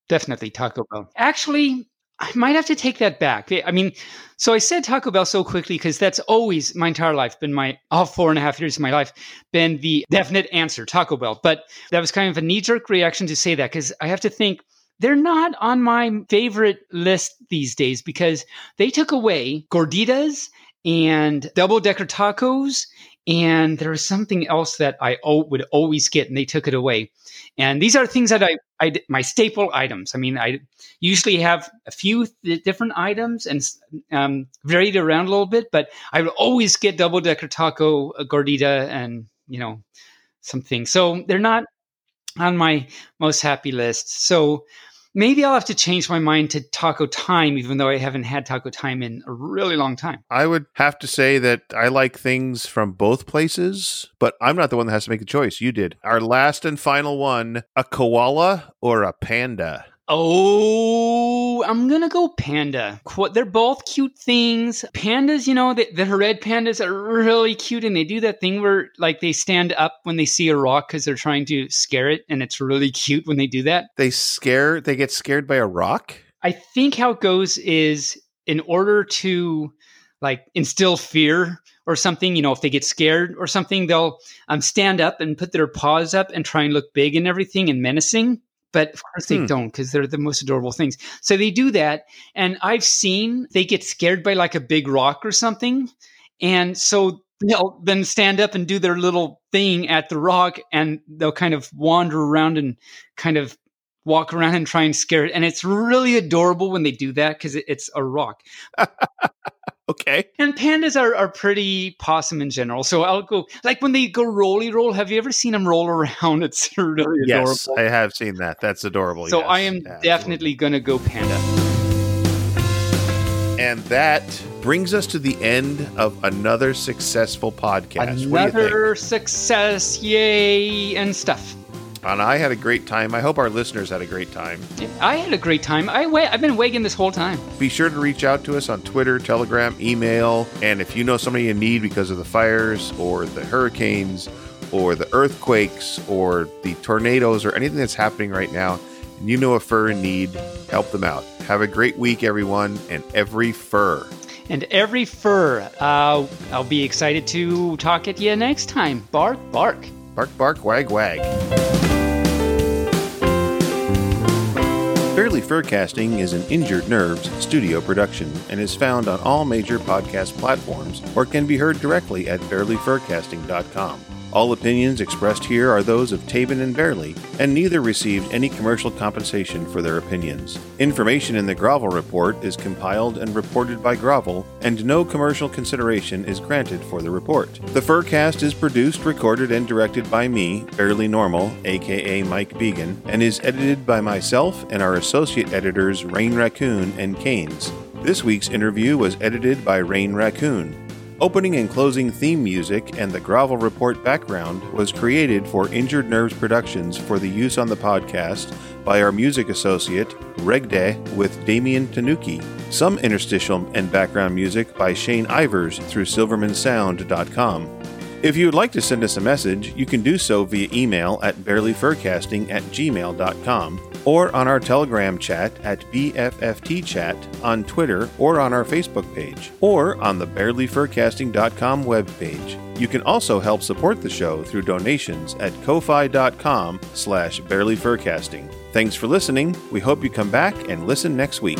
Definitely Taco Bell. Actually, I might have to take that back. I mean, so I said Taco Bell so quickly because that's always my entire life been my all four and a half years of my life been the definite answer, Taco Bell. But that was kind of a knee jerk reaction to say that because I have to think they're not on my favorite list these days because they took away gorditas and double decker tacos and there was something else that I o- would always get and they took it away. And these are things that I, I my staple items. I mean, I usually have a few th- different items and um, varied around a little bit, but I would always get double decker taco, a gordita, and you know something. So they're not on my most happy list. So maybe I'll have to change my mind to taco time, even though I haven't had taco time in a really long time. I would have to say that I like things from both places, but I'm not the one that has to make the choice. You did. Our last and final one a koala or a panda? Oh, I'm gonna go panda. They're both cute things. Pandas, you know, the, the red pandas are really cute, and they do that thing where like they stand up when they see a rock because they're trying to scare it, and it's really cute when they do that. They scare, they get scared by a rock? I think how it goes is in order to like instill fear or something. You know, if they get scared or something, they'll um, stand up and put their paws up and try and look big and everything and menacing. But of course they Hmm. don't because they're the most adorable things. So they do that. And I've seen they get scared by like a big rock or something. And so they'll then stand up and do their little thing at the rock and they'll kind of wander around and kind of walk around and try and scare it. And it's really adorable when they do that because it, it's a rock. Okay. And pandas are, are pretty possum in general. So I'll go, like when they go rolly roll, have you ever seen them roll around? It's really oh, Yes, adorable. I have seen that. That's adorable. so yes. I am Absolutely. definitely going to go panda. And that brings us to the end of another successful podcast. What do you Another success. Yay. And stuff. And I had a great time. I hope our listeners had a great time. I had a great time. I wa- I've been wagging this whole time. Be sure to reach out to us on Twitter, Telegram, email, and if you know somebody in need because of the fires or the hurricanes or the earthquakes or the tornadoes or anything that's happening right now, and you know a fur in need, help them out. Have a great week, everyone, and every fur. And every fur. Uh, I'll be excited to talk at you next time. Bark, bark. Bark, bark, wag, wag. Barely Furcasting is an Injured Nerves studio production and is found on all major podcast platforms or can be heard directly at barelyfurcasting.com. All opinions expressed here are those of Tabin and Barely, and neither received any commercial compensation for their opinions. Information in the Grovel Report is compiled and reported by Grovel, and no commercial consideration is granted for the report. The Furcast is produced, recorded, and directed by me, Barely Normal, aka Mike Began, and is edited by myself and our associate editors Rain Raccoon and Canes. This week's interview was edited by Rain Raccoon. Opening and closing theme music and the Grovel Report background was created for Injured Nerves Productions for the use on the podcast by our music associate, Regde, with Damian Tanuki. Some interstitial and background music by Shane Ivers through SilvermanSound.com. If you would like to send us a message, you can do so via email at barelyfurcasting at gmail.com or on our Telegram chat at BFFTchat on Twitter or on our Facebook page or on the barelyfurcasting.com webpage. You can also help support the show through donations at ko-fi.com slash barelyfurcasting. Thanks for listening. We hope you come back and listen next week.